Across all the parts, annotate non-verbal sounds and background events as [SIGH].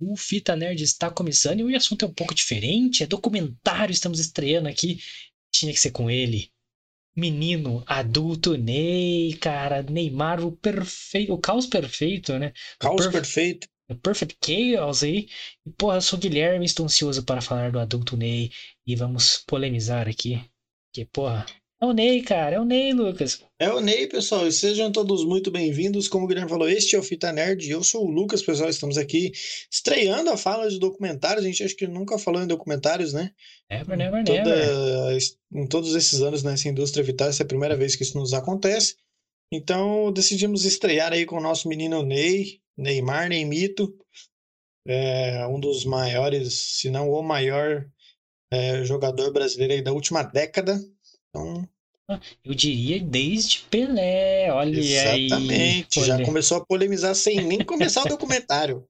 O Fita Nerd está começando e o assunto é um pouco diferente. É documentário, estamos estreando aqui. Tinha que ser com ele. Menino adulto Ney, cara. Neymar, o perfeito. O caos perfeito, né? Caos Perfe- perfeito. o Perfect Chaos aí. E, porra, eu sou o Guilherme, estou ansioso para falar do adulto Ney. E vamos polemizar aqui. Que, porra, é o Ney, cara. É o Ney, Lucas. É o Ney, pessoal, e sejam todos muito bem-vindos. Como o Guilherme falou, este é o Fita Nerd e eu sou o Lucas, pessoal. Estamos aqui estreando a fala de documentários. A gente acho que nunca falou em documentários, né? Never, never, Toda- never. em todos esses anos nessa indústria vital, essa é a primeira vez que isso nos acontece. Então decidimos estrear aí com o nosso menino Ney, Neymar, Neymito, é, um dos maiores, se não o maior é, jogador brasileiro aí da última década. Então, Eu diria desde Pelé. Olha aí. exatamente, já Pole- começou a polemizar sem nem começar o [LAUGHS] documentário.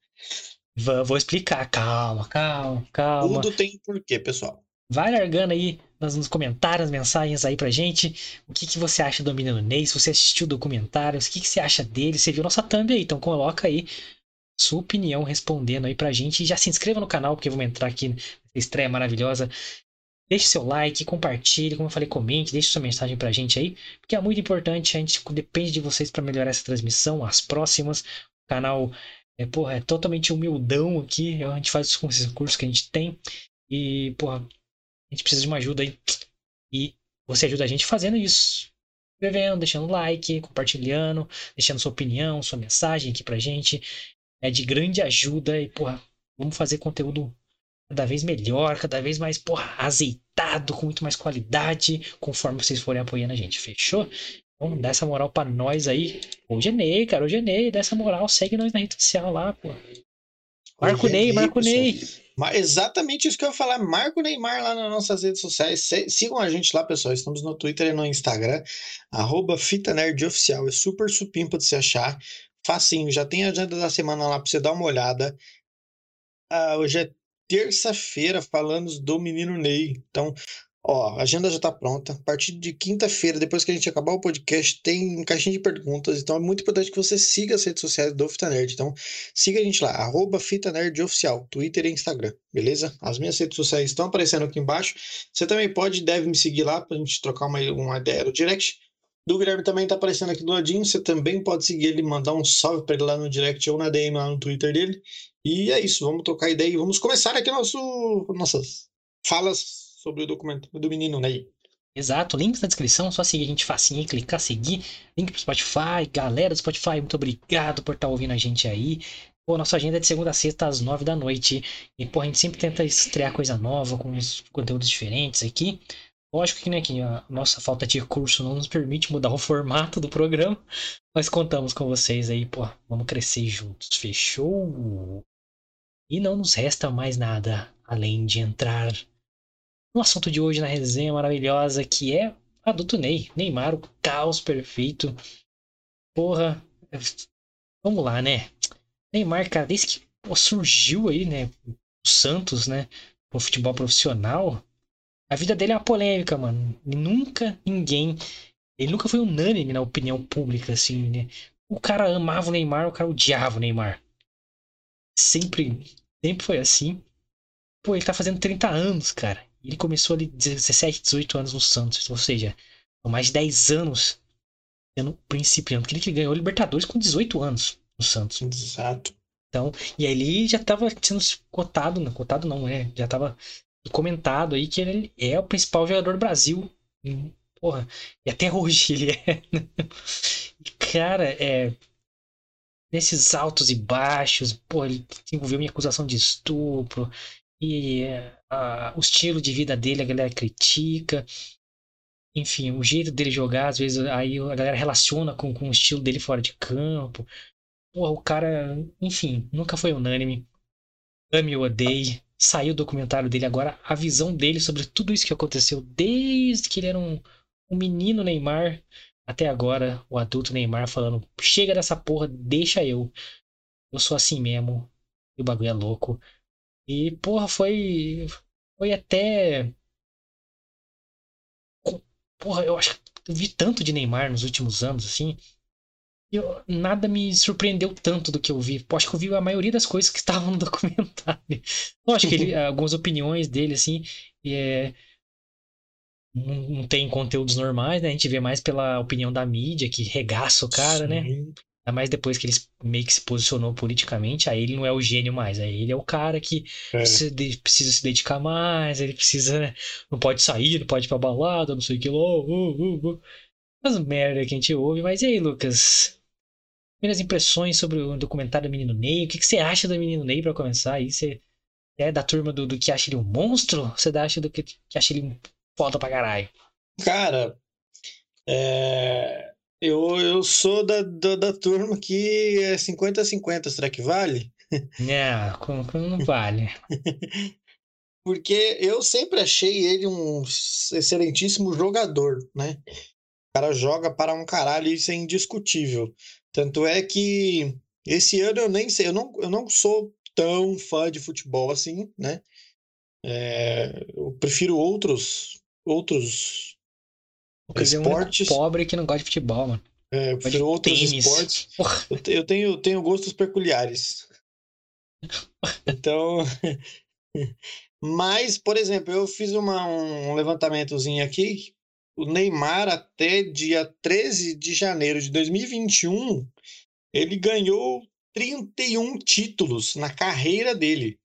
Vou explicar. Calma, calma, calma. Tudo tem porquê, pessoal. Vai largando aí nos, nos comentários, mensagens aí pra gente. O que, que você acha do Menino Ney? Se você assistiu o documentário, o que, que você acha dele? Você viu nossa thumb aí, então coloca aí sua opinião respondendo aí pra gente. E já se inscreva no canal, porque vamos entrar aqui nessa estreia maravilhosa. Deixe seu like, compartilhe, como eu falei, comente, deixe sua mensagem pra gente aí, porque é muito importante, a gente depende de vocês pra melhorar essa transmissão, as próximas. O canal é, porra, é totalmente humildão aqui, a gente faz isso com esses recursos que a gente tem. E, porra, a gente precisa de uma ajuda aí. E você ajuda a gente fazendo isso. Escrevendo, deixando like, compartilhando, deixando sua opinião, sua mensagem aqui pra gente. É de grande ajuda e, porra, vamos fazer conteúdo cada vez melhor, cada vez mais, porra, azeitado, com muito mais qualidade, conforme vocês forem apoiando a gente, fechou? Então, dá essa moral pra nós aí. Hoje é Ney, cara, hoje é Ney, dá essa moral, segue nós na rede social lá, pô. Marco Hoje é Ney, Marco. Ney. Mas exatamente isso que eu ia falar. Marco Neymar lá nas nossas redes sociais. Sigam a gente lá, pessoal. Estamos no Twitter e no Instagram. Arroba Fita Nerd Oficial. É super supimpa de se achar. Facinho. Já tem a agenda da semana lá pra você dar uma olhada. Ah, hoje é terça-feira, falando do menino Ney. Então, ó, a agenda já tá pronta. A partir de quinta-feira, depois que a gente acabar o podcast, tem caixinha de perguntas. Então é muito importante que você siga as redes sociais do Fita Nerd. Então, Siga a gente lá, arroba Fita Nerd Oficial, Twitter e Instagram, beleza? As minhas redes sociais estão aparecendo aqui embaixo. Você também pode deve me seguir lá pra gente trocar uma, uma ideia no direct. Do Guilherme também tá aparecendo aqui do ladinho. Você também pode seguir ele, mandar um salve pra ele lá no direct ou na DM lá no Twitter dele. E é isso, vamos trocar ideia e vamos começar aqui nosso, nossas falas sobre o documento do menino Ney. Exato, links na descrição, só seguir a gente facinho clicar, seguir, link pro Spotify, galera do Spotify, muito obrigado por estar ouvindo a gente aí. Pô, nossa agenda é de segunda a sexta às nove da noite. E, pô, a gente sempre tenta estrear coisa nova, com conteúdos diferentes aqui. Lógico que, né, que a nossa falta de recurso não nos permite mudar o formato do programa, mas contamos com vocês aí, pô, vamos crescer juntos, fechou? E não nos resta mais nada além de entrar no assunto de hoje na resenha maravilhosa que é adulto Ney, Neymar, o caos perfeito. Porra, vamos lá, né? Neymar, cara, desde que pô, surgiu aí, né, o Santos, né, o futebol profissional, a vida dele é uma polêmica, mano. Nunca ninguém, ele nunca foi unânime na opinião pública, assim, né? O cara amava o Neymar, o cara odiava o Neymar. Sempre, sempre foi assim. Pô, ele tá fazendo 30 anos, cara. Ele começou ali 17, 18 anos no Santos, ou seja, mais de 10 anos sendo principiante. Porque ele ganhou Libertadores com 18 anos no Santos. Exato. E aí ele já tava sendo cotado, não, cotado não, é, já tava comentado aí que ele é o principal jogador do Brasil. Hum, Porra, e até hoje ele é. [LAUGHS] E, Cara, é. Nesses altos e baixos, porra, ele envolveu em acusação de estupro. E a- o estilo de vida dele a galera critica. Enfim, o jeito dele jogar, às vezes aí a galera relaciona com, com o estilo dele fora de campo. Porra, o cara, enfim, nunca foi unânime. Ame ou odeie. Saiu o documentário dele agora, a visão dele sobre tudo isso que aconteceu desde que ele era um, um menino Neymar até agora, o adulto Neymar falando: chega dessa porra, deixa eu. Eu sou assim mesmo. E o bagulho é louco. E, porra, foi. Foi até. Porra, eu acho que eu vi tanto de Neymar nos últimos anos, assim. eu, nada me surpreendeu tanto do que eu vi. Pô, acho que eu vi a maioria das coisas que [LAUGHS] estavam no documentário. Lógico que ele, [LAUGHS] algumas opiniões dele, assim, é, não, tem conteúdos normais, né? A gente vê mais pela opinião da mídia, que regaça o cara, né? Sim. Ainda mais depois que ele meio que se posicionou politicamente, aí ele não é o gênio mais, aí ele é o cara que É. precisa, precisa se dedicar mais, ele precisa, né? Não pode sair, não pode ir pra balada, não sei o que lá. Uh, uh, uh. As merda que a gente ouve, mas e aí, Lucas? Primeiras impressões sobre o documentário do Menino Ney, o que, que você acha do Menino Ney pra começar aí? Você é da turma do, do que acha ele um monstro? Você acha do que, que acha ele um foda pra caralho? Cara, é, eu, eu sou da, da, da turma que é 50-50, será que vale? Não, [LAUGHS] como, como não vale. [LAUGHS] Porque eu sempre achei ele um excelentíssimo jogador, né? O cara joga para um caralho, isso é indiscutível. Tanto é que esse ano eu nem sei, eu não, eu não sou tão fã de futebol assim, né? É, eu prefiro outros, outros, Esportes. pobre que não gosta de futebol, mano. é, eu prefiro outros tênis. esportes. Porra, eu tenho, tenho gostos peculiares. [LAUGHS] Então. [LAUGHS] Mas, por exemplo, eu fiz uma- um levantamentozinho aqui. O Neymar, até dia 13 de janeiro de 2021, ele ganhou 31 títulos na carreira dele.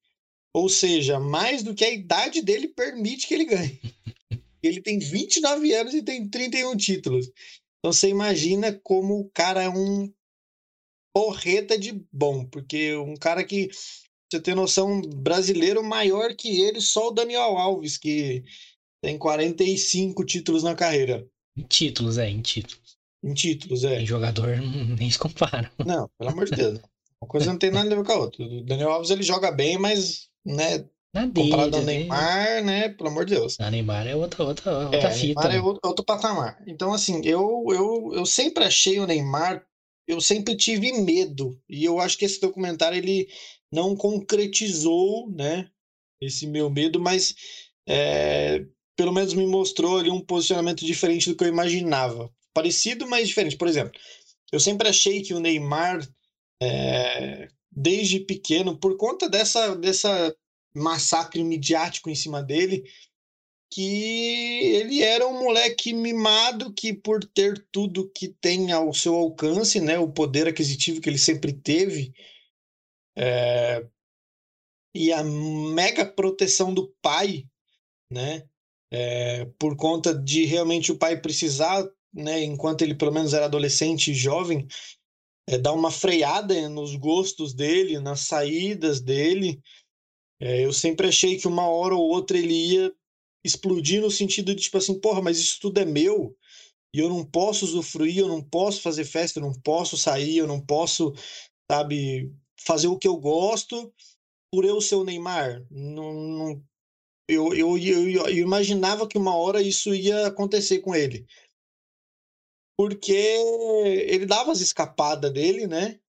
Ou seja, mais do que a idade dele permite que ele ganhe. [LAUGHS] Ele tem 29 anos e tem 31 títulos. Então você imagina como o cara é um porreta de bom, porque um cara que, você ter noção, brasileiro maior que ele, só o Daniel Alves, que tem 45 títulos na carreira. em títulos, é, em títulos. Em títulos, é. Em jogador, [LAUGHS] nem se compara. Não, pelo amor de Deus. Uma coisa não tem nada a ver com a outra. O Daniel Alves ele joga bem, mas, né, Na dele, comparado ao né? Neymar, né, pelo amor de Deus. A Neymar é outra, outra, outra É, fita. Neymar é né? outro, outro patamar. Então, assim, eu, eu, eu sempre achei o Neymar, eu sempre tive medo. E eu acho que esse documentário ele não concretizou, né, esse meu medo, mas é, pelo menos me mostrou ali um posicionamento diferente do que eu imaginava. Parecido, mas diferente. Por exemplo, eu sempre achei que o Neymar, é, desde pequeno, por conta dessa, dessa massacre midiático em cima dele, que ele era um moleque mimado que por ter tudo que tem ao seu alcance, né, o poder aquisitivo que ele sempre teve, é, e a mega proteção do pai, né, é, por conta de realmente o pai precisar, né, enquanto ele pelo menos era adolescente e jovem, é, dar uma freada nos gostos dele, nas saídas dele. É, eu sempre achei que uma hora ou outra ele ia explodir no sentido de tipo assim, porra, mas isso tudo é meu e eu não posso usufruir, eu não posso fazer festa, eu não posso sair, eu não posso, sabe, fazer o que eu gosto por eu ser o Neymar. Não, não- eu, eu, eu, eu imaginava que uma hora isso ia acontecer com ele. Porque ele dava as escapadas dele, né?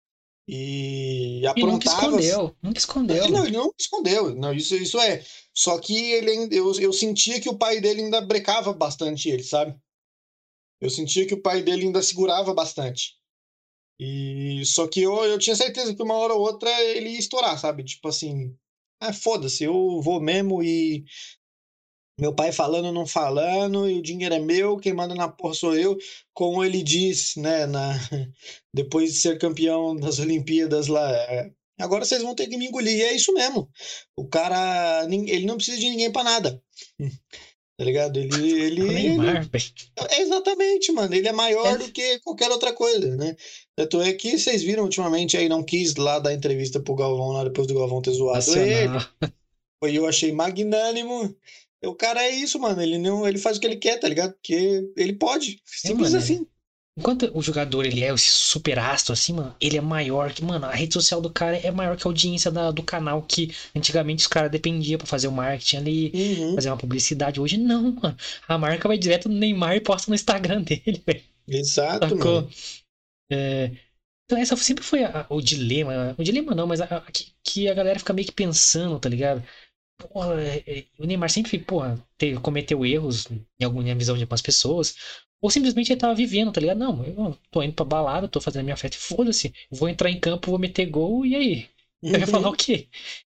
E E nunca aprontava. escondeu, nunca escondeu. Ele não, ele não escondeu. Não, isso, isso é. Só que ele eu, eu sentia que o pai dele ainda brecava bastante ele, sabe? Eu sentia que o pai dele ainda segurava bastante. E só que eu, eu tinha certeza que uma hora ou outra ele ia estourar, sabe? Tipo assim, ah, foda-se, eu vou mesmo e meu pai falando, não falando, e o dinheiro é meu, quem manda na porra sou eu, como ele diz, né, na, [LAUGHS] depois de ser campeão das Olimpíadas lá, é, agora vocês vão ter que me engolir, e é isso mesmo. O cara, ele não precisa de ninguém pra nada. [LAUGHS] Tá ligado? Ele, [LAUGHS] ele, ele- é exatamente, mano. Ele é maior É. do que qualquer outra coisa, né? Tanto é que vocês viram ultimamente aí, não quis lá dar entrevista pro Galvão lá depois do Galvão ter zoado ele. Nacional. Foi eu achei magnânimo. O cara é isso, mano. Ele não, ele faz o que ele quer, tá ligado? Porque ele pode. Simples mano, assim. Enquanto o jogador ele é esse super astro assim, mano, ele é maior que, mano, a rede social do cara é maior que a audiência da- do canal que antigamente os caras dependiam pra fazer o marketing ali, Uhum, fazer uma publicidade. Hoje não, mano. A marca vai direto no Neymar e posta no Instagram [LAUGHS] dele, velho. Exato, Sacou? mano. É, Então essa sempre foi a- o dilema. O dilema não, mas a- a- que, que a galera fica meio que pensando, tá ligado? Porra, é- é, o Neymar sempre, porra, te- cometeu erros em alguma visão de algumas pessoas. Ou simplesmente ele tava vivendo, tá ligado? Não, eu tô indo pra balada, tô fazendo minha festa, foda-se. Vou entrar em campo, vou meter gol, e aí? Eu ia falar o quê?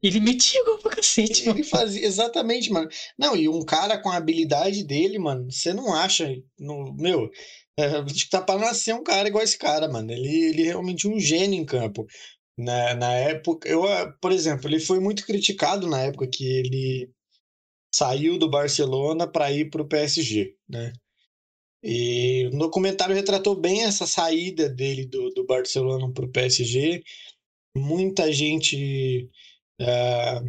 Ele metia gol pra cacete, Ele mano. fazia, exatamente, mano. Não, e um cara com a habilidade dele, mano, você não acha, no, meu, é, que tá pra nascer um cara igual esse cara, mano. Ele, ele é realmente um gênio em campo. Na, na época, eu, ah, por exemplo, ele foi muito criticado na época que ele saiu do Barcelona para ir pro PSG, né? E o documentário retratou bem essa saída dele do, do Barcelona pro PSG. Muita gente ah,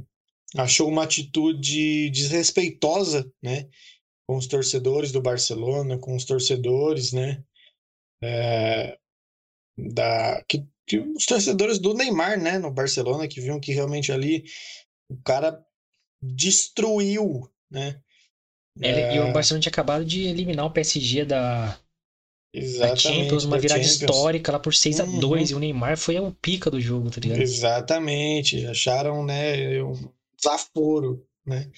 achou uma atitude desrespeitosa, né, com os torcedores do Barcelona, com os torcedores, né, é, da que, que os torcedores do Neymar, né, no Barcelona, que viam que realmente ali o cara destruiu, né, Ele- E o é, Barcelona tinha acabado de eliminar o PSG da, da exatamente Champions, uma da virada Champions. histórica lá por 6 a Uhum. 2 E o Neymar foi o pica do jogo, tá ligado? Exatamente, acharam, né, um desaforo, né?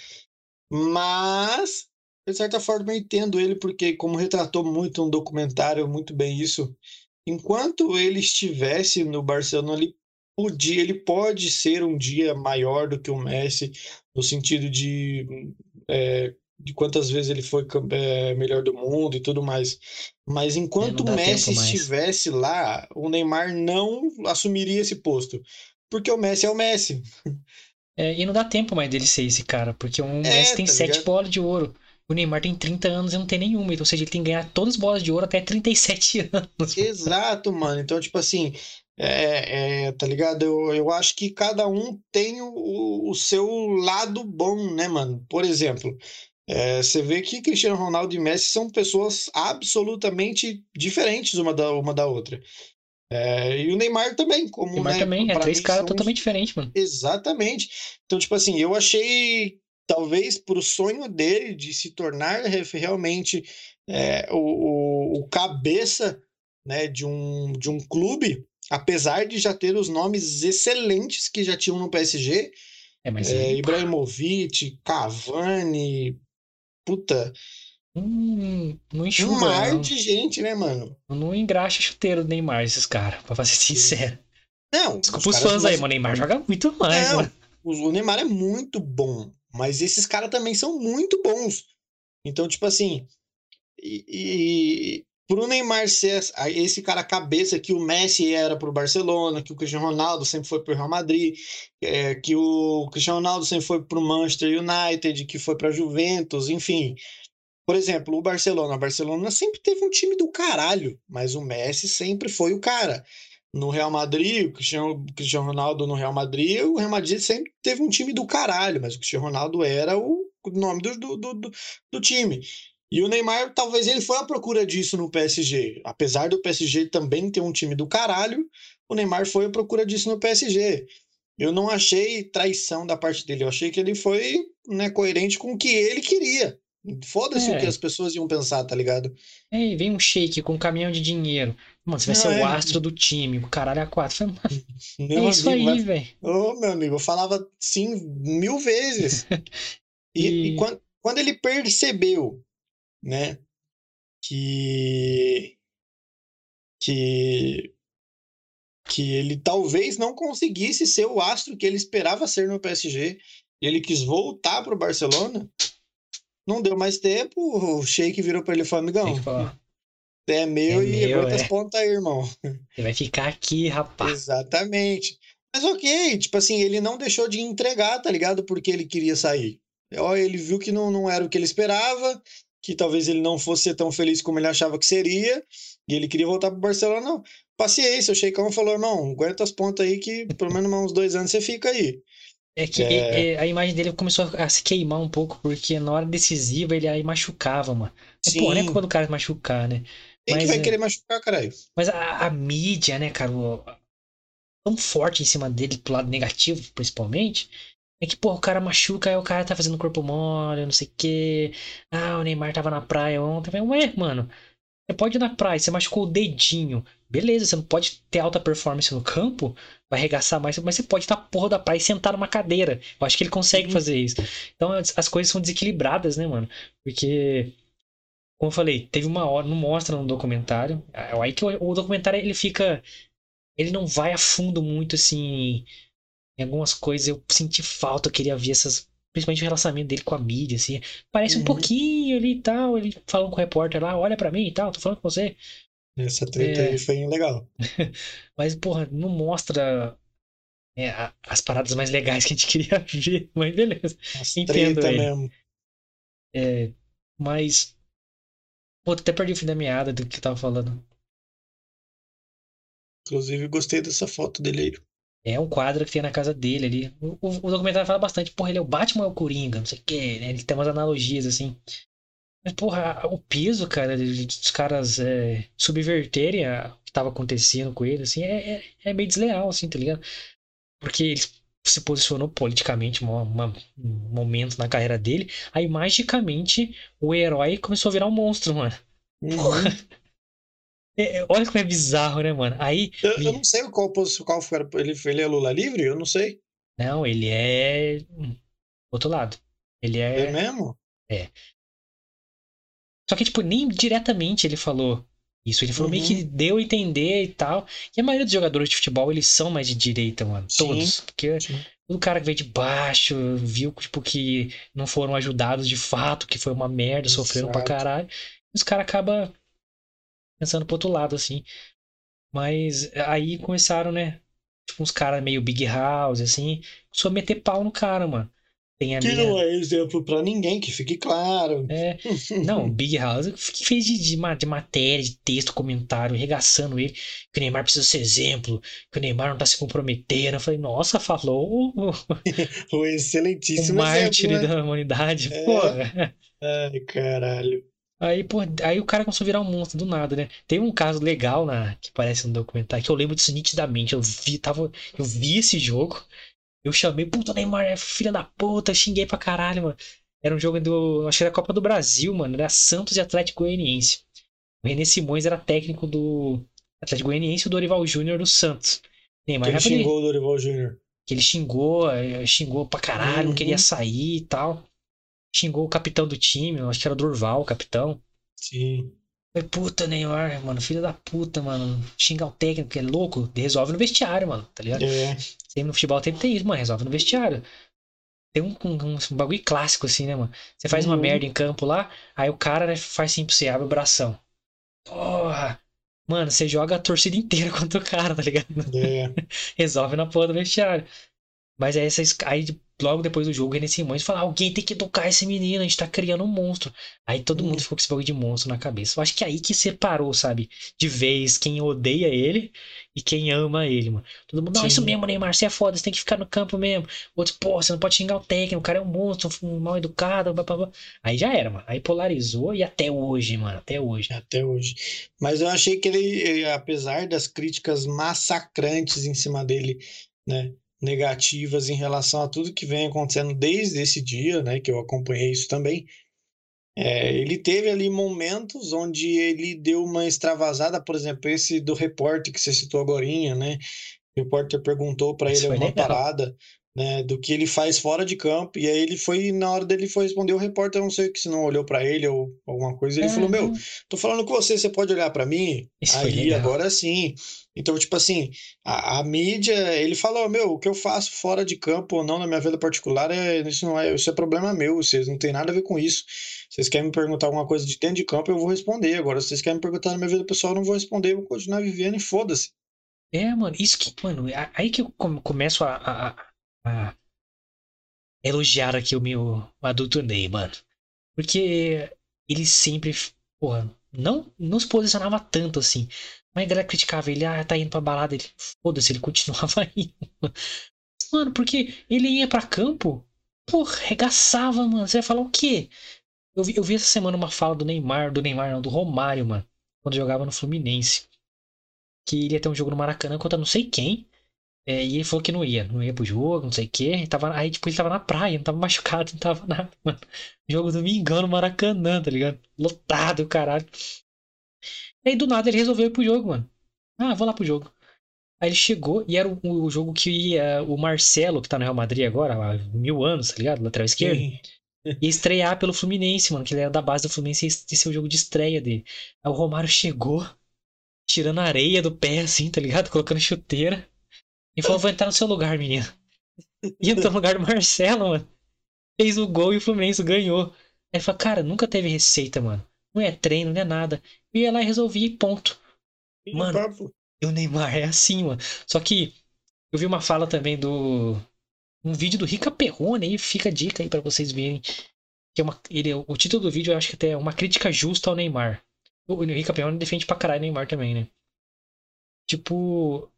Mas, de certa forma, eu entendo ele, porque, como retratou muito um documentário, muito bem isso, enquanto ele estivesse no Barcelona, ele podia, ele pode ser um dia maior do que o Messi, no sentido de, é, de quantas vezes ele foi é, melhor do mundo e tudo mais. Mas enquanto o Messi estivesse lá, o Neymar não assumiria esse posto. Porque o Messi é o Messi. É, e não dá tempo mais dele ser esse cara, porque o Messi tem tá 7 ligado? bolas de ouro. O Neymar tem 30 anos e não tem nenhuma. Então, ou seja, ele tem que ganhar todas as bolas de ouro até 37 [LAUGHS] anos. Exato, mano. Então, tipo assim, é, é, tá ligado? Eu, eu acho que cada um tem o, o seu lado bom, né, mano? Por exemplo, é, você vê que Cristiano Ronaldo e Messi são pessoas absolutamente diferentes uma da, uma da outra. É, e o Neymar também, como, Neymar né, também, é três caras totalmente diferentes, mano. Exatamente. Então, tipo assim, eu achei, talvez, pro sonho dele de se tornar realmente é, o, o, o cabeça né, de, um, de um clube, apesar de já ter os nomes excelentes que já tinham no PSG, É, mas é, Ibrahimovic, Cavani, puta, hum, não um mar não. de gente, né, mano? Não engraxa chuteiro do Neymar, esses caras, pra ser sincero. Não, Desculpa os os fãs aí, mano. O Neymar joga muito mais, Não, mano. o o Neymar é muito bom, mas esses caras também são muito bons. Então, tipo assim, e, e pro Neymar ser esse cara cabeça que o Messi era pro Barcelona, que o Cristiano Ronaldo sempre foi pro Real Madrid, é, que o Cristiano Ronaldo sempre foi pro Manchester United, que foi pra Juventus, enfim. Por exemplo, o Barcelona. O Barcelona sempre teve um time do caralho, mas o Messi sempre foi o cara. No Real Madrid, o Cristiano, Cristiano Ronaldo no Real Madrid, o Real Madrid sempre teve um time do caralho, mas o Cristiano Ronaldo era o nome do, do, do, do- do time. E o Neymar, talvez ele foi à procura disso no PSG. Apesar do PSG também ter um time do caralho, o Neymar foi à procura disso no PSG. Eu não achei traição da parte dele, eu achei que ele foi né, coerente com o que ele queria. Foda-se o É. que as pessoas iam pensar, tá ligado? Aí vem um shake com um caminhão de dinheiro. Mano, você vai ser o é. astro do time. O caralho é quatro. Falei, [LAUGHS] mano, Meu é isso amigo, aí, velho. Ô, meu amigo, eu falava sim mil vezes. [LAUGHS] E, E- e quan- quando, ele percebeu, né, que, que, que ele talvez não conseguisse ser o astro que ele esperava ser no PSG, e ele quis voltar pro Barcelona, não deu mais tempo, o Sheik virou pra ele e falou, amigão, falar, é meu É e meu, aguenta é. as pontas aí, irmão. [LAUGHS] Você vai ficar aqui, rapaz. Exatamente. Mas ok, tipo assim, ele não deixou de entregar, tá ligado? Porque ele queria sair. Ele viu que não, não era o que ele esperava, que talvez ele não fosse ser tão feliz como ele achava que seria, e ele queria voltar pro Barcelona. Não, paciência, o Sheikão falou, irmão, aguenta as pontas aí que pelo menos uns dois anos você fica aí. É que É. a imagem dele começou a se queimar um pouco, porque na hora decisiva ele aí machucava, mano. É, Sim. culpa do cara machucar, né? Quem que Mas, vai é. querer machucar, caralho? Mas a, a mídia, né, cara, o- tão forte em cima dele, pro lado negativo, principalmente, é que, pô, o cara machuca, aí o cara tá fazendo corpo mole, não sei o quê. Ah, o Neymar tava na praia ontem. Ué, mano, você pode ir na praia, você machucou o dedinho. Beleza, você não pode ter alta performance no campo, vai arregaçar mais, mas você pode estar porra da praia e sentar numa cadeira. Eu acho que ele consegue Uhum. fazer isso. Então as, as coisas são desequilibradas, né, mano? Porque Como eu falei, teve uma hora, não mostra no documentário. Aí que o, o documentário ele fica. Ele não vai a fundo muito assim. Em algumas coisas eu senti falta, eu queria ver essas. Principalmente o relacionamento dele com a mídia, assim. Parece um Uhum. pouquinho ali e tal. Ele falando com o repórter lá, olha pra mim e tal, tô falando com você. Essa treta É. aí foi legal. [LAUGHS] Mas, porra, não mostra é, a- as paradas mais legais que a gente [LAUGHS] queria ver. Mas beleza. As Entendo treta ele. mesmo. É, mas. Pô, até perdi o fim da meada do que eu tava falando. Inclusive, gostei dessa foto dele aí. É um quadro que tem na casa dele ali. O, o- o documentário fala bastante, porra, ele é o Batman ou é o Coringa? Não sei o quê, né? Ele tem umas analogias assim. Mas, porra, o peso, cara, dos caras é, subverterem a- o que tava acontecendo com ele, assim, é, é, é meio desleal, assim, tá ligado? Porque ele se posicionou politicamente uma, uma- um momento na carreira dele, aí magicamente o herói começou a virar um monstro, mano. Uhum. É, é, olha como é bizarro, né, mano? Aí. Eu, eu não sei qual, qual foi. Ele, ele é Lula livre? Eu não sei. Não, ele é. Outro lado. Ele É, é. mesmo? Só que, tipo, nem diretamente ele falou isso. Ele falou meio Uhum. que deu a entender e tal. E a maioria dos jogadores de futebol, eles são mais de direita, mano. Sim, Todos. Porque sim. o cara que veio de baixo viu, tipo, que não foram ajudados de fato, que foi uma merda, sofreram pra caralho. E os caras acabam pensando pro outro lado, assim. Mas aí começaram, né? Tipo, uns caras meio Big House, assim. Começou a meter pau no cara, mano. Tem a Que minha. não é exemplo pra ninguém, que fique claro. É, [LAUGHS] não, Big House que fez de, de, de matéria, de texto, comentário, arregaçando ele, que o Neymar precisa ser exemplo, que o Neymar não tá se comprometendo. Eu falei, nossa, falou o, O [LAUGHS] o excelentíssimo mártir exemplo, né? da humanidade, É. porra. Ai, caralho. Aí, pô, aí o cara começou a virar um monstro do nada, né? Tem um caso legal na, que aparece no documentário, que eu lembro disso nitidamente. Eu vi, tava, eu vi esse jogo, eu chamei, puta, Neymar é filha da puta, xinguei pra caralho, mano. Era um jogo do. Acho que era a Copa do Brasil, mano. Era Santos e Atlético Goianiense. O René Simões era técnico do Atlético Goianiense e o Dorival Júnior do Santos. Neymar Que ele xingou o Dorival Júnior. que ele xingou, eh, xingou pra caralho, não queria Uhum. sair e tal. Xingou o capitão do time, acho que era o Durval, o capitão. Sim. Falei, puta, Neymar, mano, filho da puta, mano. Xingar o técnico, que é louco, resolve no vestiário, mano, tá ligado? É. Sempre no futebol sempre tem isso, mano, resolve no vestiário. Tem um, um, um bagulho clássico, assim, né, mano? Você faz uma Uhum. merda em campo lá, aí o cara, né, faz assim pra você, abre o bração. Porra! Mano, você joga a torcida inteira [LAUGHS] contra o cara, tá ligado? É. Resolve na porra do vestiário. Mas aí, essas, aí logo depois do jogo, René Simões fala: alguém tem que educar esse menino, a gente tá criando um monstro. Aí todo mundo Hum. ficou com esse bagulho de monstro na cabeça. Eu acho que é aí que separou, sabe? De vez quem odeia ele e quem ama ele, mano. Todo mundo, não, Sim. isso mesmo, Neymar, você é foda, você tem que ficar no campo mesmo. Outros, pô, você não pode xingar o técnico, o cara é um monstro, um mal educado, blá, blá, blá. Aí já era, mano. Aí polarizou e até hoje, mano, até hoje. Até hoje. Mas eu achei que ele, apesar das críticas massacrantes em cima dele, né, negativas em relação a tudo que vem acontecendo desde esse dia, né, que eu acompanhei isso também, é, ele teve ali momentos onde ele deu uma extravasada, por exemplo, esse do repórter que você citou agorinha, né? O repórter perguntou para ele foi uma legal. parada, né, do que ele faz fora de campo, e aí ele foi, na hora dele foi responder, o repórter, não sei que se não olhou para ele ou alguma coisa, ele É, falou, meu, não. Tô falando com você, você pode olhar pra mim? Isso Aí, agora sim. Então, tipo assim, a, a mídia, ele falou, meu, o que eu faço fora de campo ou não na minha vida particular, é, isso não é, isso é problema meu, vocês não tem nada a ver com isso. Vocês querem me perguntar alguma coisa de dentro de campo, eu vou responder. Agora, se vocês querem me perguntar na minha vida pessoal, eu não vou responder, eu vou continuar vivendo e foda-se. É, mano, isso que, mano, a- aí que eu come- começo a, a- a- a elogiar aqui o meu adulto Ney, mano. Porque ele sempre, porra, não, não se posicionava tanto assim. Mas a galera criticava ele, ah, tá indo pra balada, ele, foda-se, ele [LAUGHS] continuava indo. Mano, porque ele ia pra campo, porra, regaçava, mano. Você vai falar o quê? Eu vi, eu vi essa semana uma fala do Neymar, do Neymar não, do Romário, mano, quando jogava no Fluminense. Que ele ia ter um jogo no Maracanã contra não sei quem. É, e ele falou que não ia, não ia pro jogo, não sei o quê. Tava, aí, tipo, ele tava na praia, não tava machucado, [LAUGHS] não tava nada, mano. Jogo domingão no Maracanã, tá ligado? Lotado, caralho. E aí, do nada, ele resolveu ir pro jogo, mano. Ah, vou lá pro jogo. Aí ele chegou e era o, o jogo que ia o Marcelo, que tá no Real Madrid agora, há mil anos, tá ligado? Lateral esquerdo. Sim. [LAUGHS] Ia estrear pelo Fluminense, mano, que ele era da base do Fluminense, esse ser o jogo de estreia dele. Aí o Romário chegou, tirando areia do pé, assim, tá ligado? [LAUGHS] Colocando chuteira. E falou, vou entrar no seu lugar, menino. E entrou no lugar do Marcelo, mano. Fez o gol e o Fluminense ganhou. Aí falou, cara, nunca teve receita, mano. Não é treino, não é nada. Eu ia lá e resolvi e ponto. Mano, e o Neymar é assim, mano. Só que eu vi uma fala também do. Um vídeo do Rica Perrone aí, fica a dica aí para vocês verem. Que é uma, ele, o título do vídeo eu acho que até é uma crítica justa ao Neymar. O Rica Perrone defende pra caralho o Neymar também, né? Tipo,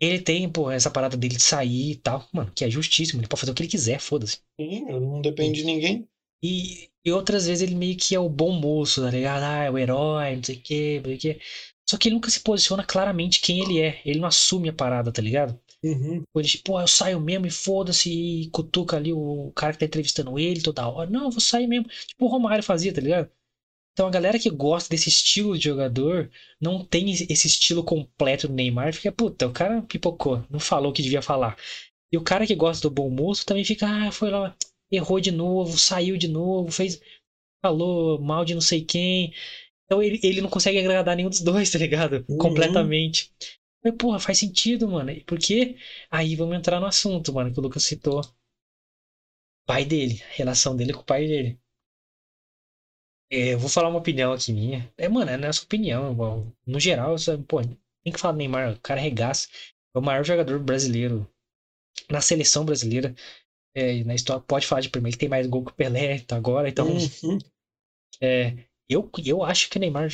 ele tem, pô, essa parada dele de sair e tal, mano, que é justíssimo. Ele pode fazer o que ele quiser, foda-se. Sim, não depende de ninguém. E, e outras vezes ele meio que é o bom moço, tá ligado? Ah, é o herói, não sei o quê, não sei o quê. Só que ele nunca se posiciona claramente quem ele é. Ele não assume a parada, tá ligado? Uhum. Ele, pô, eu saio mesmo e foda-se, e cutuca ali o cara que tá entrevistando ele toda hora. Não, eu vou sair mesmo. Tipo o Romário fazia, tá ligado? Então a galera que gosta desse estilo de jogador não tem esse estilo completo do Neymar, fica, puta, o cara pipocou, não falou o que devia falar. E o cara que gosta do bom moço também fica, ah, foi lá, errou de novo, saiu de novo, fez. falou mal de não sei quem. Então ele, ele não consegue agradar nenhum dos dois, [LAUGHS] tá ligado? Uhum. Completamente. Mas, porra, faz sentido, mano. Porque aí vamos entrar no assunto, mano, que o Lucas citou. Pai dele, relação dele com o pai dele. É, eu vou falar uma opinião aqui minha. É, mano, é nossa opinião. Igual. No geral, sabe, pô, tem que falar do Neymar, o cara regaça. É o maior jogador brasileiro na seleção brasileira. É, na história, pode falar de primeiro, ele tem mais gol que o Pelé tá agora, então. Uhum. É, eu, eu acho que o Neymar.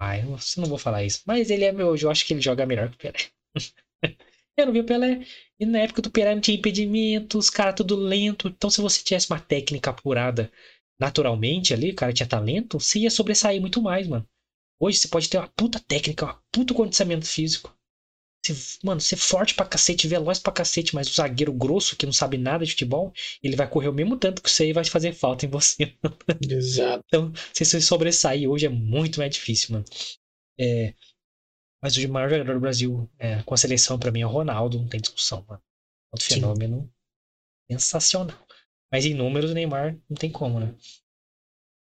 Ah, eu não vou falar isso. Mas ele é meu. Eu acho que ele joga melhor que o Pelé. [LAUGHS] eu não vi o Pelé. E na época do Pelé não tinha impedimento, os caras tudo lento. Então, se você tivesse uma técnica apurada naturalmente ali, o cara tinha talento, você ia sobressair muito mais, mano. Hoje você pode ter uma puta técnica, um puto condicionamento físico. Você, mano, ser forte pra cacete, veloz pra cacete, mas o zagueiro grosso que não sabe nada de futebol, ele vai correr o mesmo tanto que você e vai fazer falta em você. [LAUGHS] Exato. Então, se você sobressair hoje é muito mais difícil, mano. É, mas o maior jogador do Brasil é, com a seleção para mim é o Ronaldo, não tem discussão, mano. Outro Sim. fenômeno sensacional. Mas em números, o Neymar não tem como, né?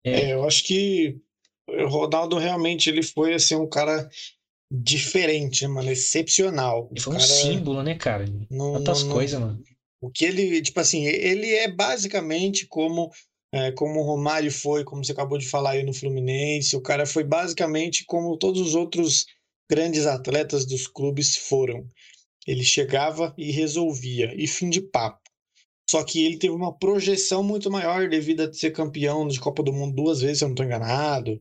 É, eu acho que o Ronaldo realmente ele foi assim um cara diferente, mano, excepcional. Ele foi um símbolo, né, cara? não- Tantas não- não- coisas, mano. O que ele, tipo assim, ele é basicamente como é, como o Romário foi, como você acabou de falar aí no Fluminense, o cara foi basicamente como todos os outros grandes atletas dos clubes foram. Ele chegava e resolvia, e fim de papo. Só que ele teve uma projeção muito maior devido a ser campeão de Copa do Mundo duas vezes, se eu não estou enganado.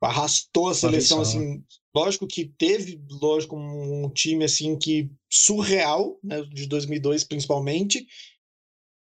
Arrastou a seleção assim, lógico que teve, lógico, um time assim que surreal, né, de 2002 principalmente,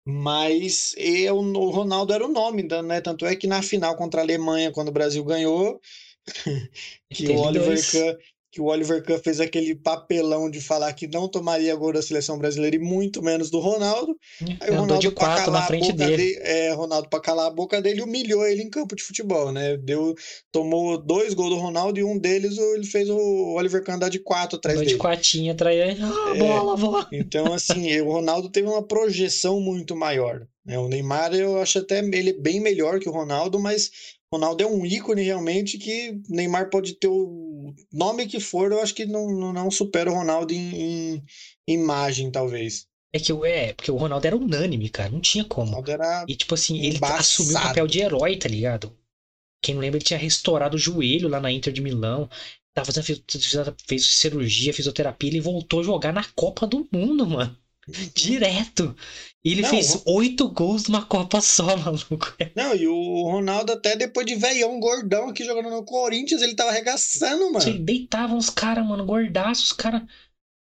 mas é o Ronaldo era o nome, né? Tanto é que na final contra a Alemanha, quando o Brasil ganhou, [LAUGHS] que Teve o Oliver. Kahn, que o Oliver Kahn fez aquele papelão de falar que não tomaria gol da seleção brasileira e muito menos do Ronaldo. Aí o Ronaldo de pra quatro calar na a frente boca dele. dele, é, Ronaldo para calar a boca dele humilhou ele em campo de futebol, né? Deu, tomou dois gols do Ronaldo e um deles ele fez o Oliver Kahn andar de quatro atrás Andou de dele. quatinha atrás. Ah, É. bola, bola. Então, assim, [LAUGHS] o Ronaldo teve uma projeção muito maior. Né? O Neymar, eu acho até ele bem melhor que o Ronaldo, mas Ronaldo é um ícone realmente que o Neymar pode ter o nome que for, eu acho que não, não, supera o Ronaldo em, em imagem, talvez. É que o- é, porque o Ronaldo era unânime, cara. Não tinha O como. Ronaldo era. E tipo assim, ele Embaçado. assumiu o papel de herói, tá ligado? Quem não lembra, ele tinha restaurado o joelho lá na Inter de Milão. Tava fazendo, fez, fez cirurgia, fisioterapia, ele voltou a jogar na Copa do Mundo, mano. [LAUGHS] Direto. E ele Não, fez oito gols numa Copa só, [LAUGHS] maluco. Não, e o Ronaldo, até depois de veião, gordão aqui jogando no Corinthians, ele tava arregaçando, Ele mano. deitava uns caras, mano, gordaços, os caras.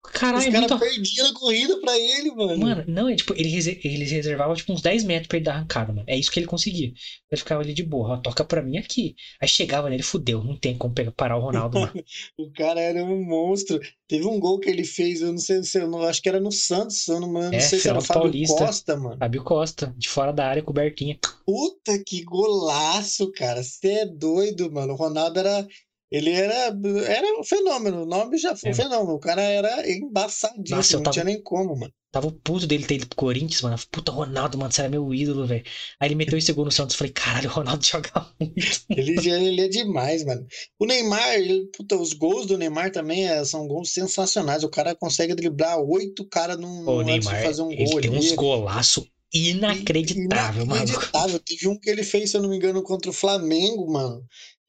Os Caralho, é caras perdiam a corrida pra ele, mano. Mano, não, é tipo, ele, ele reservava tipo uns 10 metros pra ele dar arrancada, mano. É isso que ele conseguia. Ele ficava ali de boa, ó, toca pra mim aqui. Aí chegava nele, fudeu, não tem como pegar, parar o Ronaldo, mano. [LAUGHS] O cara era um monstro. Teve um gol que ele fez, eu não sei se eu não, acho que era no Santos, eu não, não É, sei se era Fábio Paulista. Costa, mano. Fábio Costa, de fora da área, cobertinha. Puta que golaço, cara. Você é doido, mano. O Ronaldo era, Ele era, era um fenômeno, o nome já foi É. um fenômeno. O cara era embaçadíssimo, Nossa, eu não tava- tinha nem como, mano. Tava o puto dele ter ido pro Corinthians, mano. Puta, Ronaldo, mano, você era meu ídolo, velho. Aí ele meteu esse gol no Santos. Falei, caralho, o Ronaldo joga [LAUGHS] muito. Ele, ele é demais, mano. O Neymar, ele- puta, os gols do Neymar também é- são gols sensacionais. O cara consegue driblar oito caras num, o Neymar, fazer um ele gol tem ali. uns golaço inacreditável, maluco. Inacreditável. Teve um que ele fez, se eu não me engano, contra o Flamengo, mano.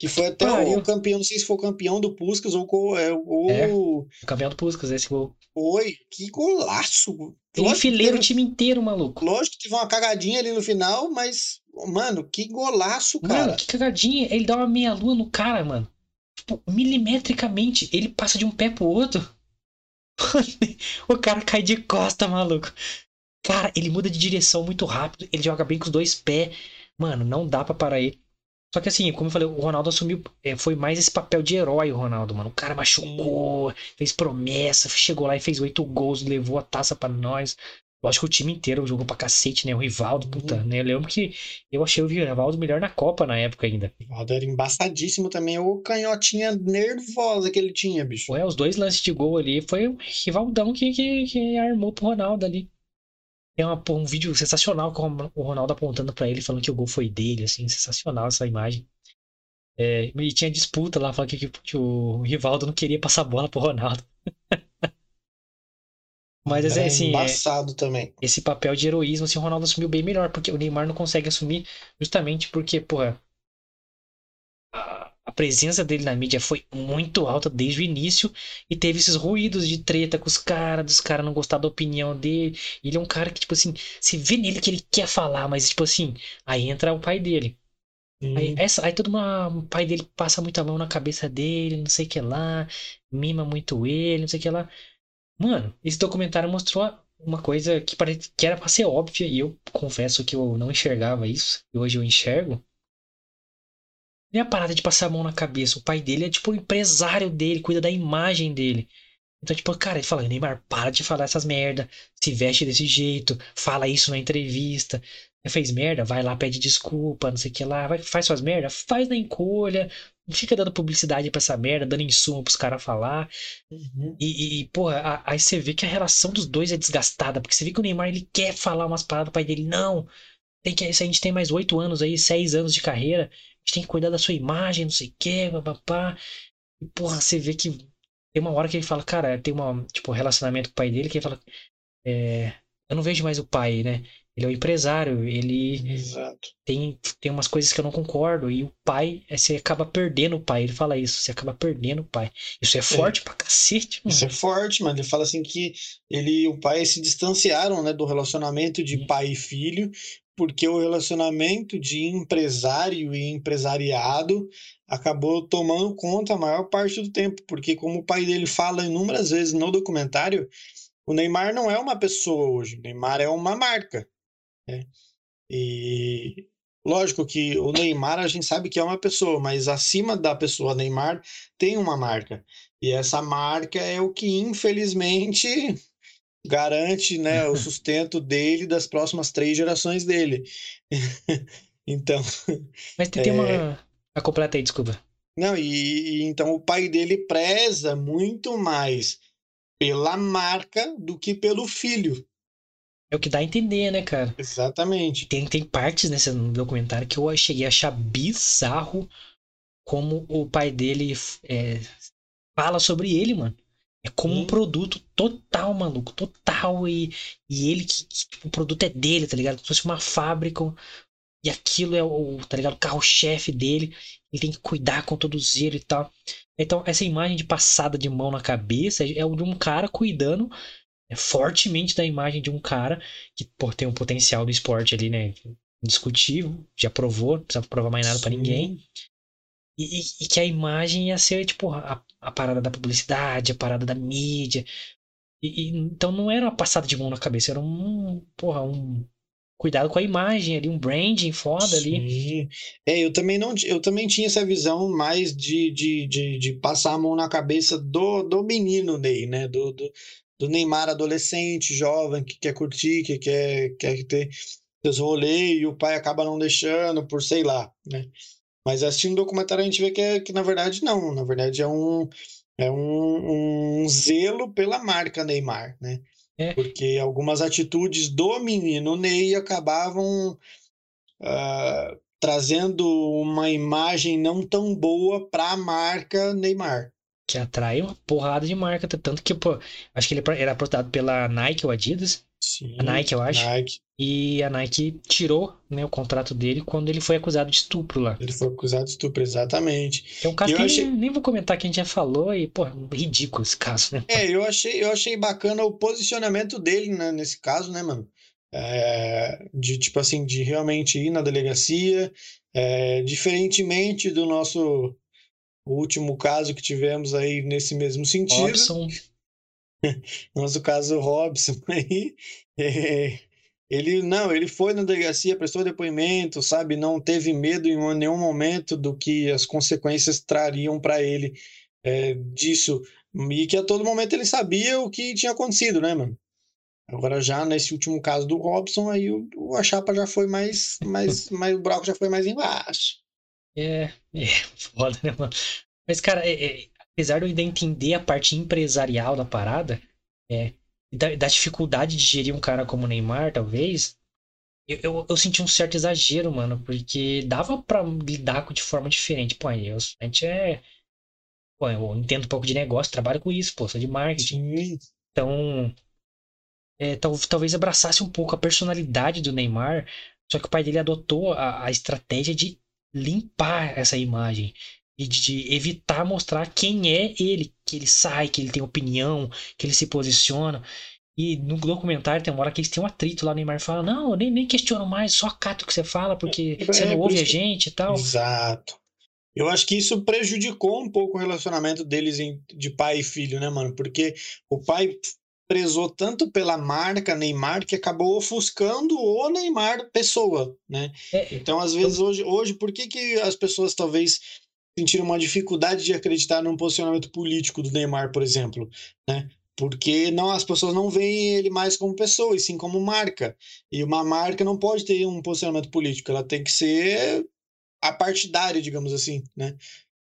Que foi até o campeão, não sei se foi o campeão do Puskas ou, é, ou É. O campeão do Puskas, esse gol. foi. Que golaço! Ele enfileira o time inteiro, maluco. Lógico que teve uma cagadinha ali no final, mas, mano, que golaço, Mano, cara. que cagadinha. Ele dá uma meia-lua no cara, mano. Tipo, milimetricamente. Ele passa de um pé pro outro. [LAUGHS] o cara cai de costa, maluco. Cara, ele muda de direção muito rápido. Ele joga bem com os dois pés. Mano, não dá pra parar ele. Só que assim, como eu falei, o Ronaldo assumiu. é, foi mais esse papel de herói, o Ronaldo, mano. O cara machucou, fez promessa, chegou lá e fez oito gols, levou a taça pra nós. Lógico que o time inteiro jogou pra cacete, né? O Rivaldo, puta, né? Eu lembro que eu achei o Rivaldo melhor na Copa na época ainda. O Rivaldo era embaçadíssimo também. O canhotinha nervosa que ele tinha, bicho. Ué, os dois lances de gol ali foi o Rivaldão que, que, que armou pro Ronaldo ali. Tem uma, pô, um vídeo sensacional com o Ronaldo apontando pra ele, falando que o gol foi dele, assim, sensacional essa imagem. É, e tinha disputa lá, falando que, que, o Rivaldo não queria passar a bola pro Ronaldo. [LAUGHS] Mas assim, é, embaçado também. esse papel de heroísmo, assim, o Ronaldo assumiu bem melhor, porque o Neymar não consegue assumir justamente porque, porra, a, presença dele na mídia foi muito alta desde o início e teve esses ruídos de treta com os caras, dos caras não gostar da opinião dele. Ele é um cara que, tipo assim, você vê nele que ele quer falar, mas, tipo assim, aí entra o pai dele. Aí, essa, aí todo uma, o pai dele passa muita mão na cabeça dele, não sei o que lá, mima muito ele, não sei o que lá. Mano, esse documentário mostrou uma coisa que, pare... que era pra ser óbvia, e eu confesso que eu não enxergava isso, e hoje eu enxergo. E a parada de passar a mão na cabeça. O pai dele é tipo o empresário dele, cuida da imagem dele. Então, tipo, cara, ele fala, Neymar, para de falar essas merda, se veste desse jeito, fala isso na entrevista. Fez merda, vai lá, pede desculpa, não sei o que lá, vai, faz suas merda, faz na encolha, não fica dando publicidade pra essa merda, dando insumo pros caras falar. uhum. E, e, porra, aí você vê que a relação dos dois é desgastada, porque você vê que o Neymar ele quer falar umas paradas pro pai dele, não, tem que, se a gente tem mais oito anos aí, seis anos de carreira, gente tem que cuidar da sua imagem, não sei o que, papapá. E, porra, você vê que tem uma hora que ele fala, cara, tem uma, tipo, relacionamento com o pai dele, que ele fala, é, eu não vejo mais o pai, né? Ele é um empresário, ele Exato. tem, tem umas coisas que eu não concordo. E o pai, é, você acaba perdendo o pai. Ele fala isso, você acaba perdendo o pai. Isso é forte pra cacete, mano. Isso é forte, mano. Ele fala assim que ele e o pai se distanciaram, né, do relacionamento de pai e filho, porque o relacionamento de empresário e empresariado acabou tomando conta a maior parte do tempo, porque como o pai dele fala inúmeras vezes no documentário, o Neymar não é uma pessoa hoje, o Neymar é uma marca, né? E lógico que o Neymar a gente sabe que é uma pessoa, mas acima da pessoa Neymar tem uma marca. E essa marca é o que, infelizmente, garante né, o sustento dele das próximas três gerações dele. [LAUGHS] então, Mas tem, tem uma. A completa aí, desculpa. não, e, e então o pai dele preza muito mais pela marca do que pelo filho. É o que dá a entender, né, cara? Exatamente. Tem, tem partes nesse documentário que eu cheguei a achar bizarro como o pai dele é, fala sobre ele, mano. É como um produto total, maluco. Total. E, e ele que, tipo, o produto é dele, tá ligado? Como se fosse uma fábrica. E aquilo é o, tá ligado? O carro-chefe dele. Ele tem que cuidar com todo zelo e tal. Então, essa imagem de passada de mão na cabeça é o de um cara cuidando é, fortemente da imagem de um cara que pô, tem um potencial do esporte ali, né? Indiscutível, já provou, não precisa provar mais nada pra Sim. ninguém. E, e- que a imagem ia ser, tipo, a, a parada da publicidade, a parada da mídia. E, e- então não era uma passada de mão na cabeça, era um, porra, um cuidado com a imagem ali, um branding foda ali. Sim. É, eu também não, eu também tinha essa visão mais de, de, de, de passar a mão na cabeça do, do menino Ney, né? Do, do, do Neymar adolescente, jovem, que quer curtir, que quer, quer ter seus rolês e o pai acaba não deixando por sei lá, né? Mas assistindo o documentário a gente vê que, é, que na verdade não, na verdade é um, é um, um zelo pela marca Neymar, né? É. Porque algumas atitudes do menino Ney acabavam uh, trazendo uma imagem não tão boa para a marca Neymar. Que atrai uma porrada de marca, tanto que, pô, acho que ele era aprontado pela Nike ou Adidas. Sim, a Nike, eu acho. Nike. E a Nike tirou né, o contrato dele quando ele foi acusado de estupro lá. Ele foi acusado de estupro, exatamente. É um caso Eu que achei- nem, nem vou comentar que a gente já falou e, pô, ridículo esse caso, né? É, eu achei, eu achei bacana o posicionamento dele né, nesse caso, né, mano? É, de tipo assim, de realmente ir na delegacia, é, diferentemente do nosso último caso que tivemos aí nesse mesmo sentido. Robson, [LAUGHS] nosso caso Robson aí, é, ele não, ele foi na delegacia, prestou depoimento, sabe, não teve medo em nenhum momento do que as consequências trariam para ele é, disso, e que a todo momento ele sabia o que tinha acontecido, né, mano? Agora já nesse último caso do Robson, aí o, o- a chapa já foi mais, mais, [LAUGHS] mais, o buraco já foi mais embaixo. É, é [LAUGHS] foda, né, mano? Mas, cara, é- é, apesar de eu ainda entender a parte empresarial da parada, é, da, da dificuldade de gerir um cara como o Neymar, talvez, eu, eu, eu senti um certo exagero, mano, porque dava pra lidar com de forma diferente. Pô, eu, a gente é. Pô, eu entendo um pouco de negócio, trabalho com isso, pô, sou de marketing. Sim, Então, é, tal- talvez abraçasse um pouco a personalidade do Neymar, só que o pai dele adotou a, a estratégia de limpar essa imagem e de, evitar mostrar quem é ele, que ele sai, que ele tem opinião, que ele se posiciona. E no documentário tem uma hora que eles têm um atrito lá, o Neymar fala, não, eu nem, nem questiono mais, só acato o que você fala, porque É, você é, não por ouve a gente e tal. Exato. Eu acho que isso prejudicou um pouco o relacionamento deles em- de pai e filho, né, mano? Porque o pai prezou tanto pela marca Neymar que acabou ofuscando o Neymar pessoa, né? É, Então, às vezes, hoje, hoje por que, que as pessoas talvez sentiram uma dificuldade de acreditar num posicionamento político do Neymar, por exemplo, né? Porque não, as pessoas não veem ele mais como pessoa, e sim como marca. E uma marca não pode ter um posicionamento político, ela tem que ser apartidária, digamos assim, né?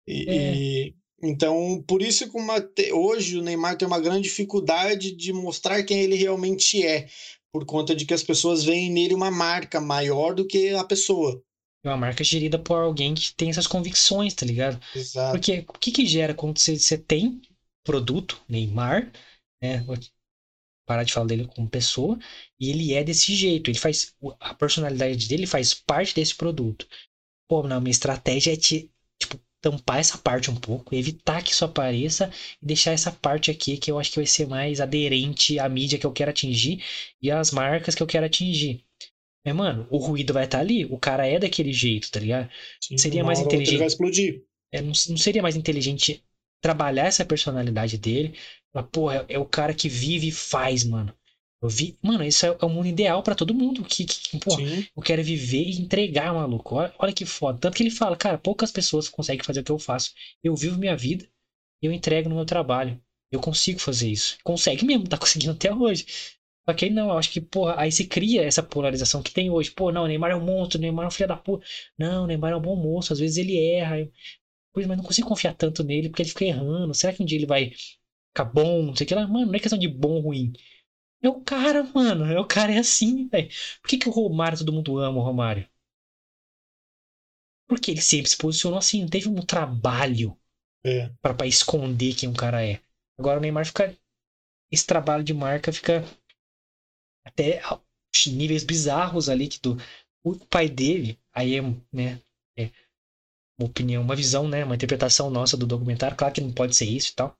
E, É. e- então, por isso que uma, hoje o Neymar tem uma grande dificuldade de mostrar quem ele realmente é, por conta de que as pessoas veem nele uma marca maior do que a pessoa. é uma marca gerida por alguém que tem essas convicções, tá ligado? Exato. Porque o que que gera quando você, você tem produto, Neymar, né? Vou parar de falar dele como pessoa, e ele é desse jeito, ele faz, a personalidade dele faz parte desse produto. Pô, não, minha estratégia é te, tipo, tampar essa parte um pouco, evitar que isso apareça e deixar essa parte aqui que eu acho que vai ser mais aderente à mídia que eu quero atingir e às marcas que eu quero atingir. Mas, mano, o ruído vai estar ali, o cara é daquele jeito, tá ligado? Sim, seria mais inteligente. Ele vai explodir. É, não, não seria mais inteligente trabalhar essa personalidade dele? Falar, porra, é, é o cara que vive e faz, mano. Eu vi, mano, isso é, é o mundo ideal pra todo mundo. Que, que porra, Sim, eu quero viver e entregar, maluco. Olha, olha que foda. Tanto que ele fala, cara, poucas pessoas conseguem fazer o que eu faço. Eu vivo minha vida e eu entrego no meu trabalho. Eu consigo fazer isso. Consegue mesmo, tá [LAUGHS] conseguindo até hoje. Só que aí não, eu acho que, porra, aí se cria essa polarização que tem hoje. Pô, não, o Neymar é um monstro, o Neymar é um filho da puta. Não, o Neymar é um bom moço, às vezes ele erra. Eu- Pois, mas não consigo confiar tanto nele porque ele fica errando. Será que um dia ele vai ficar bom? Não sei o que lá. Mano, não é questão de bom ou ruim. É o cara, mano. É o cara, é assim, velho. Por que, que o Romário todo mundo ama o Romário? Porque ele sempre se posicionou assim, não teve um trabalho é. pra, pra esconder quem o cara é. Agora o Neymar fica. Esse trabalho de marca fica até níveis bizarros ali que do o pai dele, aí é, né, é uma opinião, uma visão, né, uma interpretação nossa do documentário, claro que não pode ser isso e tal.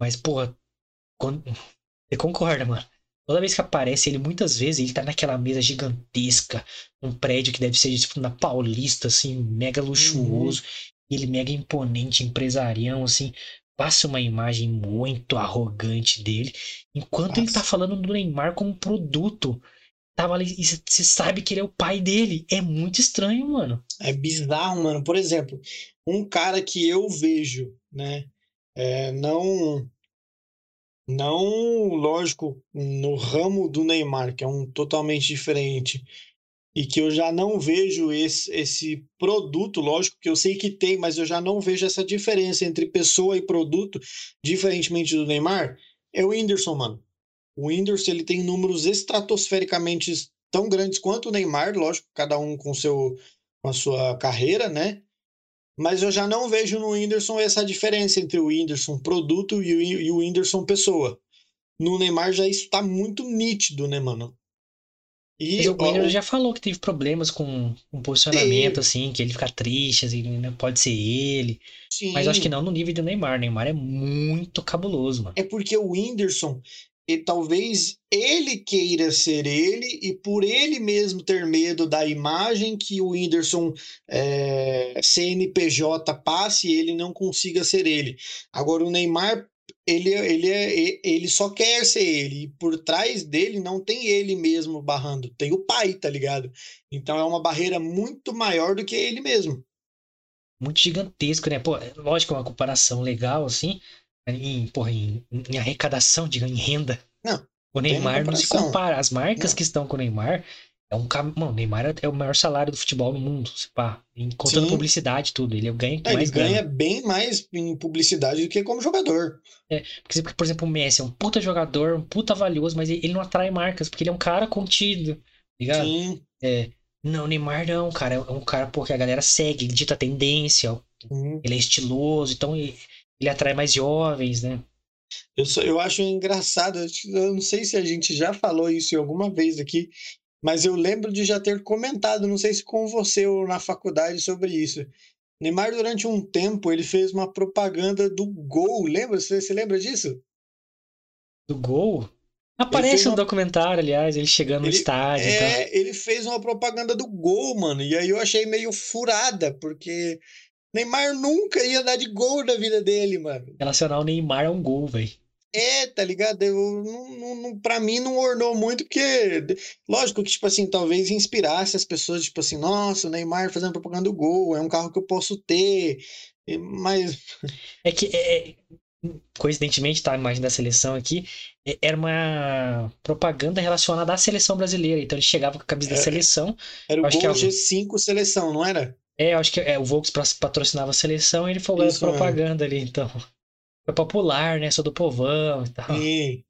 Mas porra, quando você concorda, mano? Toda vez que aparece ele, muitas vezes ele tá naquela mesa gigantesca, um prédio que deve ser tipo na Paulista, assim, mega luxuoso, ele mega imponente, empresarião, assim, passa uma imagem muito arrogante dele, enquanto ele tá falando do Neymar como produto. Tava ali, e você sabe que ele é o pai dele. É muito estranho, mano. É bizarro, mano. Por exemplo, um cara que eu vejo, né? é, não, não, lógico, no ramo do Neymar, que é um totalmente diferente. e que eu já não vejo esse, esse produto, lógico que eu sei que tem, mas eu já não vejo essa diferença entre pessoa e produto, diferentemente do Neymar, é o Whindersson, mano. O Whindersson ele tem números estratosfericamente tão grandes quanto o Neymar, lógico, cada um com, seu, com a sua carreira, né? Mas eu já não vejo no Whindersson essa diferença entre o Whindersson produto e o, e o Whindersson pessoa. No Neymar já isso tá muito nítido, né, mano? E Mas o Guilherme já falou que teve problemas com um posicionamento, assim, que ele fica triste, assim, não pode ser ele. Sim. Mas acho que não no nível do Neymar. O Neymar é muito cabuloso, mano. É porque o Whindersson, e talvez ele queira ser ele e por ele mesmo ter medo da imagem que o Whindersson é, CNPJ passe, ele não consiga ser ele. Agora o Neymar ele, ele, é, ele só quer ser ele. E por trás dele não tem ele mesmo barrando, tem o pai, tá ligado? Então é uma barreira muito maior do que ele mesmo. Muito gigantesco, né? Pô, é lógico, é uma comparação legal, assim, em, porra, em, em arrecadação, diga, em renda. Não. O Neymar não se compara. As marcas não. que estão com o Neymar é um Mano, o Neymar é o maior salário do futebol no mundo, se pá. Contando Sim. publicidade tudo. Ele ganha é, mais Ele ganha bem mais em publicidade do que como jogador. É, porque, por exemplo, o Messi é um puta jogador, um puta valioso, mas ele não atrai marcas, porque ele é um cara contido, ligado? Sim. É, não, o Neymar não, cara. É um cara, porque a galera segue, ele dita tendência. Hum. Ele é estiloso, então ele, ele atrai mais jovens, né? Eu, só, eu acho engraçado, eu não sei se a gente já falou isso em alguma vez aqui, mas eu lembro de já ter comentado, não sei se com você ou na faculdade, sobre isso. Neymar, durante um tempo, ele fez uma propaganda do Gol, lembra? Você se lembra disso? Do Gol? Aparece no uma... documentário, aliás, ele chegando ele, no estádio. É, então. ele fez uma propaganda do Gol, mano, e aí eu achei meio furada, porque Neymar nunca ia dar de gol na vida dele, mano. Relacionar o Neymar a um gol, velho. É, tá ligado? Eu, não, não, pra mim não ornou muito, porque, lógico que, tipo assim, talvez inspirasse as pessoas, tipo assim, nossa, o Neymar fazendo propaganda do gol, é um carro que eu posso ter, mas. É que, é, é coincidentemente, tá, a imagem da seleção aqui, é, era uma propaganda relacionada à seleção brasileira, então ele chegava com a camisa é, da seleção. Era o Gol que G5 seleção, não era? É, acho que é, o Volks patrocinava a seleção e ele foi Isso, propaganda é. ali, então. Foi popular, né? Sou do povão e tal. Sim.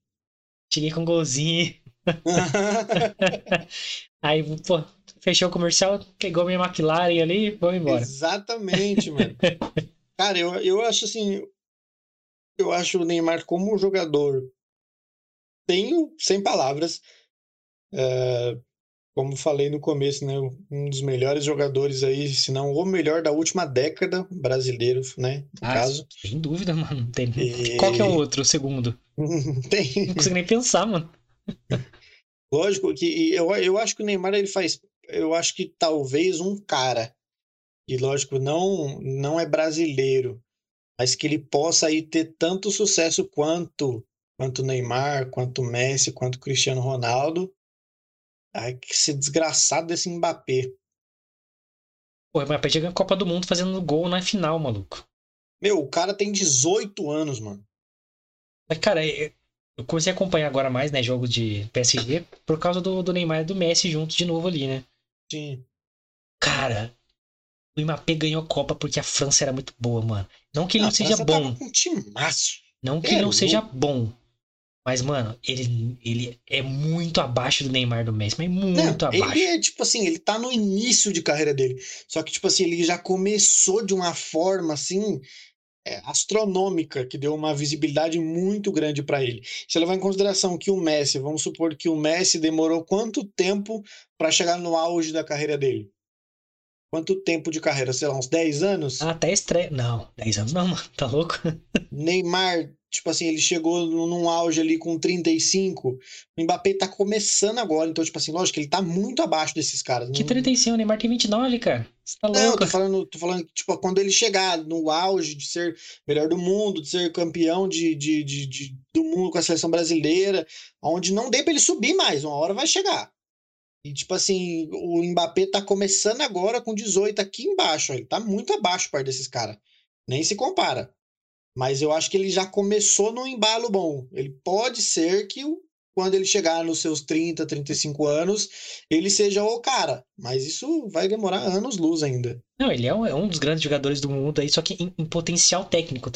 Cheguei com um golzinho. [LAUGHS] [LAUGHS] Aí, pô, fechou o comercial, pegou minha McLaren ali e vamos embora. Exatamente, mano. [LAUGHS] Cara, eu, eu acho assim. Eu acho o Neymar como jogador. Tenho, sem palavras. Uh, como falei no começo, né, um dos melhores jogadores aí, se não o melhor da última década brasileiro, né, no ah, caso. Sem dúvida, mano. Tem... E... Qual que é o outro, o segundo? [LAUGHS] Tem. Não consigo nem pensar, mano. [LAUGHS] Lógico que eu, eu acho que o Neymar ele faz, eu acho que talvez um cara e lógico não não é brasileiro, mas que ele possa aí ter tanto sucesso quanto quanto Neymar, quanto Messi, quanto Cristiano Ronaldo Ai, que ser desgraçado desse Mbappé. Pô, o Mbappé chega na Copa do Mundo fazendo gol na final, maluco. Meu, o cara tem 18 anos, mano. Mas, cara, eu comecei a acompanhar agora mais, né, jogos de PSG por causa do, do Neymar e do Messi juntos de novo ali, né? Sim. Cara, o Mbappé ganhou a Copa porque a França era muito boa, mano. Não que ele não, não seja bom. Um timaço. Não que é, ele não seja bom. Mas, mano, ele, ele é muito abaixo do Neymar do Messi, mas muito Não, abaixo. Ele é, tipo assim, ele tá no início de carreira dele. Só que, tipo assim, ele já começou de uma forma, assim, é, astronômica, que deu uma visibilidade muito grande para ele. Se levar em consideração que o Messi, vamos supor que o Messi demorou quanto tempo para chegar no auge da carreira dele? Quanto tempo de carreira? Sei lá, uns 10 anos? Até estreia. Não, 10 anos não, mano. Tá louco? Neymar Tipo assim, ele chegou num auge ali com 35. O Mbappé tá começando agora. Então, tipo assim, lógico, ele tá muito abaixo desses caras. Que 35? O Neymar tem 29, cara. Você tá louco? Não, tô falando, tô falando, tipo, quando ele chegar no auge de ser melhor do mundo, de ser campeão de, de, de, de do mundo com a seleção brasileira, onde não dê pra ele subir mais, uma hora vai chegar. E, tipo assim, o Mbappé tá começando agora com 18 aqui embaixo. Ele tá muito abaixo perto desses caras. Nem se compara. Mas eu acho que ele já começou num embalo bom. Ele pode ser que quando ele chegar nos seus 30, 35 anos, ele seja o cara. Mas isso vai demorar anos luz ainda. Não, ele é um, é um dos grandes jogadores do mundo aí, só que em, em potencial técnico.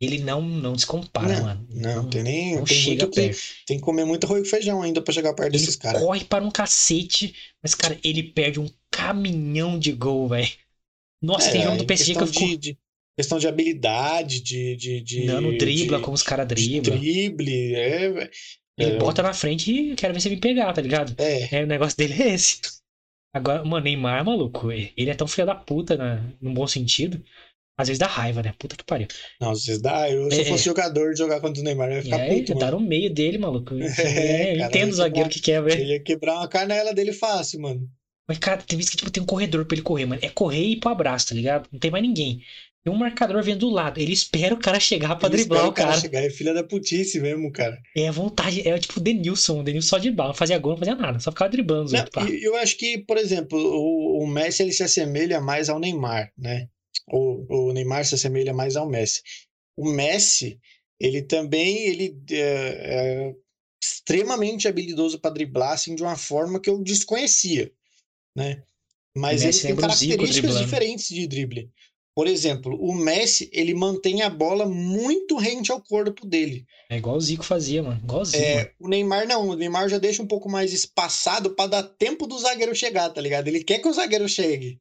Ele não, não se compara, não, mano. Não, tem nem. Não tem, chega que, tem que comer muito arroz e feijão ainda pra chegar perto Ele desses caras. corre para um cacete, mas, cara, ele perde um caminhão de gol, velho. Nossa, tem jogo do PSG que eu fico. de, de- questão de habilidade, de. de, de Não, dribla de- como os caras driblam. drible, é, velho. Ele É. bota na frente e quero ver se ele me pegar, tá ligado? É, É, o negócio dele é esse. Agora, mano, Neymar, maluco, ele é tão filho da puta, né? num bom sentido. Às vezes dá raiva, né? Puta que pariu. não, vocês dá. Eu, se eu É. fosse jogador de jogar contra o Neymar, eu ia ficar aí, puto, tá mano. no meio dele, maluco. [LAUGHS] É, É, eu cara, entendo o zagueiro quebrar- que quer, velho. Ele ia quebrar uma canela dele fácil, mano. Mas, cara, tem vezes que tipo, tem um corredor pra ele correr, mano. É correr e ir pro abraço, tá ligado? Não tem mais ninguém. Tem um marcador vindo do lado. Ele espera o cara chegar pra Ele driblar espera o cara. chegar. É filha da putice mesmo, cara. É a vontade. É tipo o Denilson. O Denilson só de bala. Não fazia gol, não fazia nada. Só ficava driblando os Não, outros. eu acho que, por exemplo, o, o Messi ele se assemelha mais ao Neymar, né? O, o Neymar se assemelha mais ao Messi. O Messi, ele também ele é, é extremamente habilidoso para driblar assim, de uma forma que eu desconhecia, né? Mas O ele tem o Zico características diferentes de drible. Por exemplo, o Messi, ele mantém a bola muito rente ao corpo dele. É igual o Zico fazia, mano. Igualzinho. mano. É, o Neymar não, o Neymar já deixa um pouco mais espaçado para dar tempo do zagueiro chegar, tá ligado? Ele quer que o zagueiro chegue.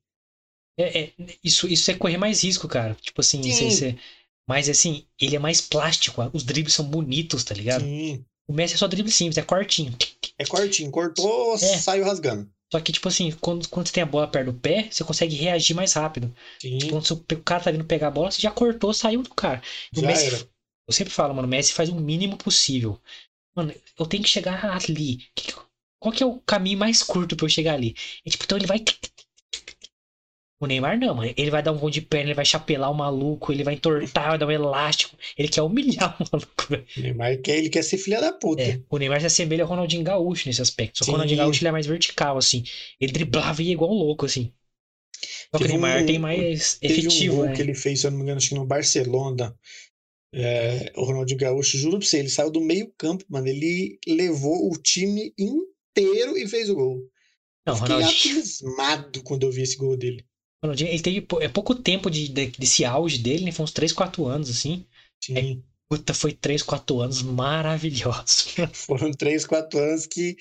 É, é, isso, isso é correr mais risco, cara. Tipo assim, Sim. você- você- mas assim, ele é mais plástico. Os dribles são bonitos, tá ligado? Sim. O Messi é só drible simples, é cortinho. É cortinho, cortou, É. saiu rasgando. Só que, tipo assim, quando, quando você tem a bola perto do pé, você consegue reagir mais rápido. Sim, Quando você- o cara tá vindo pegar a bola, você já cortou, saiu do cara. O já Messi, era. eu sempre falo, mano, o Messi faz o mínimo possível. Mano, eu tenho que chegar ali. Que qual que é o caminho mais curto pra eu chegar ali? E, tipo, então ele vai. O Neymar não, mano. Ele vai dar um gol de perna, ele vai chapelar o maluco, ele vai entortar, vai dar um elástico. Ele quer humilhar [LAUGHS] o maluco, velho. O Neymar quer, ele quer ser filha da puta. É, o Neymar se assemelha ao Ronaldinho Gaúcho nesse aspecto. Só que o Ronaldinho Gaúcho ele é mais vertical, assim. Ele driblava e ia igual um louco, assim. Só que o Teve um- Neymar tem mais efetivo, um gol né? que ele fez, se eu não me engano, acho que no Barcelona. É, o Ronaldinho Gaúcho, juro pra você, ele saiu do meio campo, mano. Ele levou o time inteiro e fez o gol. Não, Eu Fiquei Ronaldinho, abismado quando eu vi esse gol dele. Ronaldinho, ele teve é pouco tempo de, de- desse auge dele, né? Foi uns 3, 4 anos, assim. Sim. Puta, foi 3, 4 anos maravilhosos. [LAUGHS] Foram três, quatro anos que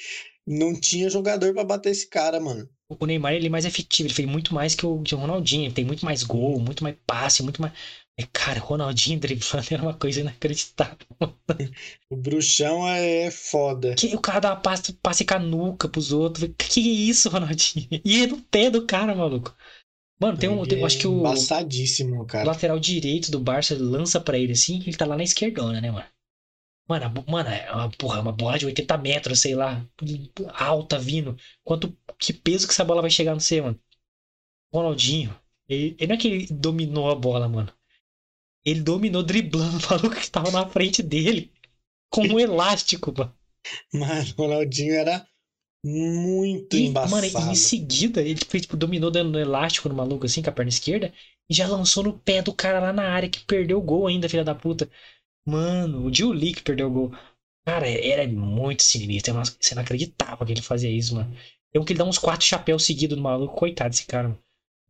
não tinha jogador pra bater esse cara, mano. O Neymar, ele é mais efetivo, ele fez muito mais que o, que o Ronaldinho. Ele tem muito mais gol, muito mais passe, muito mais... É, cara, o Ronaldinho driblando [LAUGHS] era uma coisa inacreditável. O bruxão é foda. Que o cara dá uma passe, passe com a nuca pros outros. Que isso, Ronaldinho? E é no pé do cara, maluco. Mano, tem um. Tem- é acho que o, Embaçadíssimo, o cara. lateral direito do Barça lança pra ele assim, ele tá lá na esquerdona, né, mano? Mano, a mano, é uma, porra, uma bola de 80 metros, sei lá, alta vindo. Quanto, que peso que essa bola vai chegar no você, mano? Ronaldinho, ele, ele não é que ele dominou a bola, mano. Ele dominou driblando o maluco que tava na frente dele. Com um [LAUGHS] elástico, mano. Mano, o Ronaldinho era muito E, embaçado. mano, e em seguida, ele fez, tipo, dominou dando elástico no maluco, assim, com a perna esquerda, e já lançou no pé do cara lá na área, que perdeu o gol ainda, filha da puta. Mano, o Julie que perdeu o gol. Cara, era muito sinistro. Você não acreditava que ele fazia isso, mano. Tem um que ele dá uns quatro chapéus seguidos no maluco. Coitado desse cara, mano.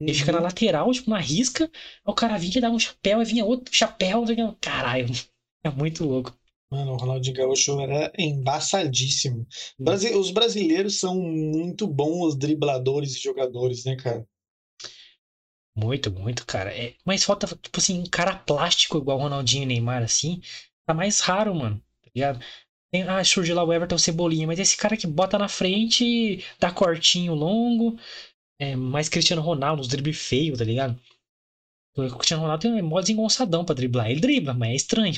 Ele fica na Uhum. lateral, tipo, na risca. Aí o cara vinha e dava um chapéu, aí vinha outro chapéu. Caralho, [LAUGHS] é muito louco. Mano, o Ronaldinho Gaúcho era embaçadíssimo. Brasi- Os brasileiros são muito bons dribladores e jogadores, né, cara? Muito, muito, cara. É, mas falta, tipo assim, um cara plástico igual o Ronaldinho e Neymar, assim. Tá mais raro, mano. Tá ligado? Tem, ah, surge lá o Everton Cebolinha, mas esse cara que bota na frente, dá cortinho longo. É, mais Cristiano Ronaldo, uns drible feio, tá ligado? O Cristiano Ronaldo tem um mó desengonçadão pra driblar. Ele dribla, mas é estranho.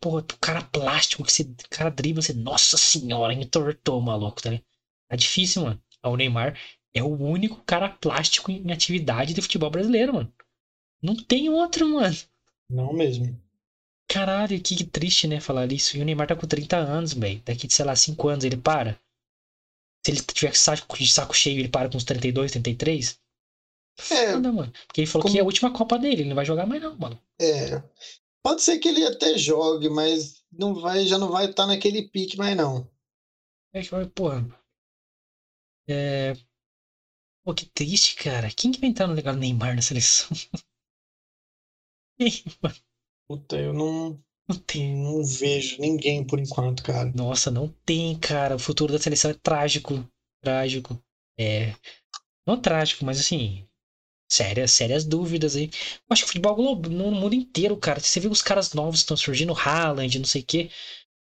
Porra, o cara plástico que você, cara dribla, você, nossa senhora, entortou maluco, tá ligado? Tá difícil, mano. O Neymar é o único cara plástico em atividade do futebol brasileiro, mano. Não tem outro, mano. Não mesmo. Caralho, que triste, né, falar isso. E o Neymar tá com 30 anos, velho. Daqui, sei lá, 5 anos ele para. Se ele tiver saco, de saco cheio, ele para com uns 32, 33. É. Foda, mano. Porque ele falou Como- que é a última Copa dele, ele não vai jogar mais não, mano. É. Pode ser que ele até jogue, mas não vai, já não vai estar tá naquele pique mais não. É, porra. É... Pô, que triste, cara. Quem que vai entrar no legal do Neymar na seleção? [LAUGHS] Puta, eu não, não, tem. não vejo ninguém por enquanto, cara. Nossa, não tem, cara. O futuro da seleção é trágico. Trágico. É. Não trágico, mas assim. Sérias, sérias dúvidas aí. Eu acho que o futebol globo, no mundo inteiro, cara. Você vê os caras novos que estão surgindo, Haaland, não sei o quê.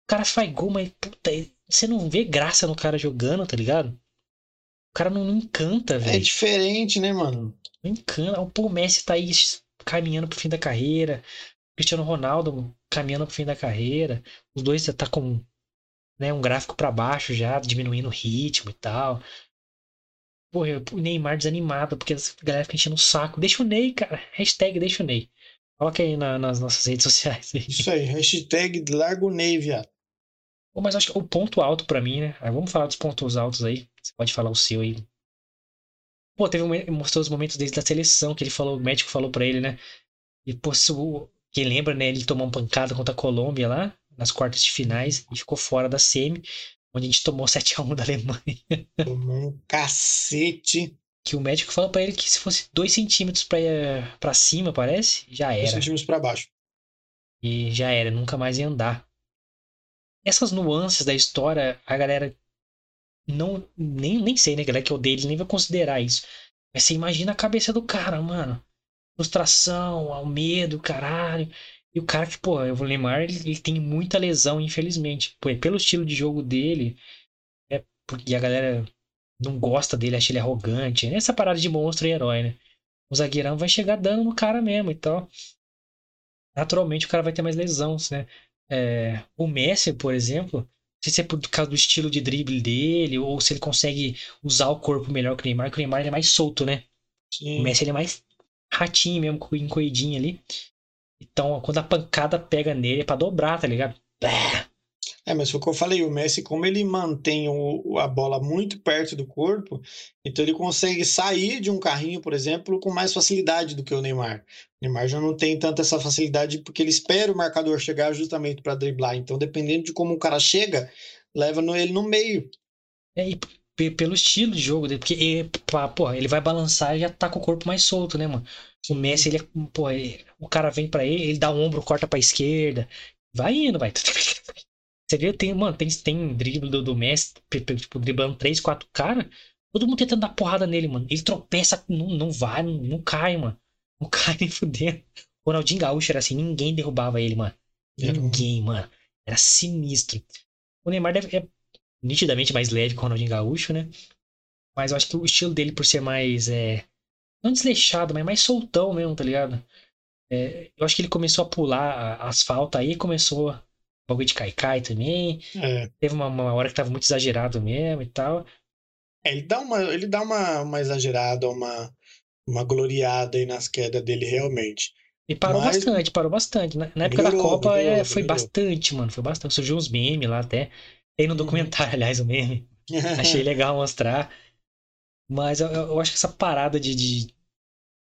O cara faz gol, mas puta, você não vê graça no cara jogando, tá ligado? O cara não, não encanta, é velho. É diferente, né, mano? Não encanta. O Messi tá aí caminhando pro fim da carreira. Cristiano Ronaldo caminhando pro fim da carreira. Os dois já tá com né, um gráfico para baixo já, diminuindo o ritmo e tal. Porra, o Neymar desanimado, porque a galera fica enchendo o saco. Deixa o Ney, cara. Hashtag deixa o Ney. Coloca aí na, nas nossas redes sociais. Isso aí, hashtag largo Ney, viado. Mas acho que o ponto alto para mim, né? Vamos falar dos pontos altos aí. Você pode falar o seu aí. Pô, teve um, mostrou os momentos desde a seleção que ele falou, o médico falou para ele, né? E pô, quem lembra, né? Ele tomou uma pancada contra a Colômbia lá, nas quartas de finais, e ficou fora da semi, onde a gente tomou [LAUGHS] 7x1 da Alemanha. Tomou um cacete. Que o médico falou para ele que se fosse 2 centímetros pra, pra cima, parece, já era. 2 centímetros pra baixo. E já era, nunca mais ia andar. Essas nuances da história, a galera não. Nem, nem sei, né, galera, que eu odeio, ele nem vai considerar isso. Mas você imagina a cabeça do cara, mano frustração, ao medo, caralho. E o cara que, pô, o Neymar, ele, ele tem muita lesão, infelizmente. Pô, pelo estilo de jogo dele, é porque a galera não gosta dele, acha ele arrogante. Essa parada de monstro e herói, né? O zagueirão vai chegar dando no cara mesmo e tal. Naturalmente o cara vai ter mais lesões, né? É, o Messi, por exemplo, não sei se é por causa do estilo de drible dele, ou se ele consegue usar o corpo melhor que o Neymar, que o Neymar é mais solto, né? Sim. O Messi ele é mais ratinho mesmo, encoidinho ali. Então, quando a pancada pega nele, é pra dobrar, tá ligado? É, mas foi o que eu falei, o Messi, como ele mantém o, a bola muito perto do corpo, então ele consegue sair de um carrinho, por exemplo, com mais facilidade do que o Neymar. O Neymar já não tem tanta essa facilidade porque ele espera o marcador chegar justamente para driblar. Então, dependendo de como o cara chega, leva no, ele no meio. É, e pelo estilo de jogo dele. Porque, pô, ele vai balançar e já tá com o corpo mais solto, né, mano? O Messi, ele é, pô, ele, o cara vem para ele, ele dá o ombro, corta pra esquerda. Vai indo, vai. [LAUGHS] Você vê, tem, mano, tem, tem drible do, do Messi, tipo, driblando 3, 4 caras. Todo mundo tentando dar porrada nele, mano. Ele tropeça, não, não vai, não, não cai, mano. Não [LAUGHS] cai nem fudendo. O Ronaldinho Gaúcho era assim, ninguém derrubava ele, mano. Ninguém, mano. Era sinistro. O Neymar deve, é, nitidamente mais leve que o Ronaldinho Gaúcho, né? Mas eu acho que o estilo dele, por ser mais. É, não desleixado, mas mais soltão mesmo, tá ligado? É, eu acho que ele começou a pular asfalto aí, começou o bagulho de caicai também. É. Teve uma, uma, hora que tava muito exagerado mesmo e tal. É, ele dá uma, ele dá uma, uma exagerada, uma, uma gloriada aí nas quedas dele, realmente. E parou Mas... bastante, parou bastante. Na, na época melhorou, da Copa melhorou, é, foi melhorou. bastante, mano. Foi bastante. Surgiu uns memes lá até. Tem no uhum. documentário, [LAUGHS] aliás, o meme. [LAUGHS] Achei legal mostrar. Mas eu, eu, acho que essa parada de, de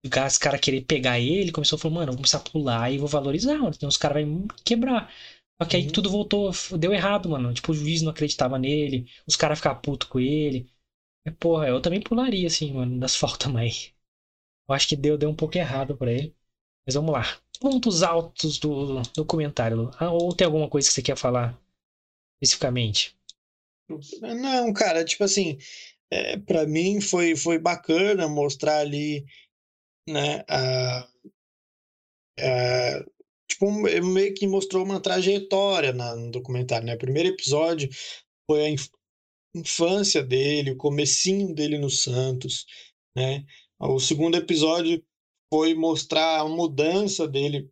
os caras querer pegar ele, começou a falar, mano, vou começar a pular e vou valorizar, mano. Então os caras vão quebrar. Só que aí uhum. tudo voltou, deu errado, mano. Tipo, o juiz não acreditava nele, os caras ficavam putos com ele. E, porra, eu também pularia, assim, mano, das [LAUGHS] faltas, mas. Eu acho que deu, deu um pouco errado pra ele. Mas vamos lá. Pontos altos do documentário. Ah, ou tem alguma coisa que você quer falar especificamente? Não, cara, tipo assim, é, para mim foi, foi bacana mostrar ali, né, a, a, tipo, meio que mostrou uma trajetória na, no documentário, né? O primeiro episódio foi a inf infância dele, o comecinho dele no Santos, né? O segundo episódio foi mostrar a mudança dele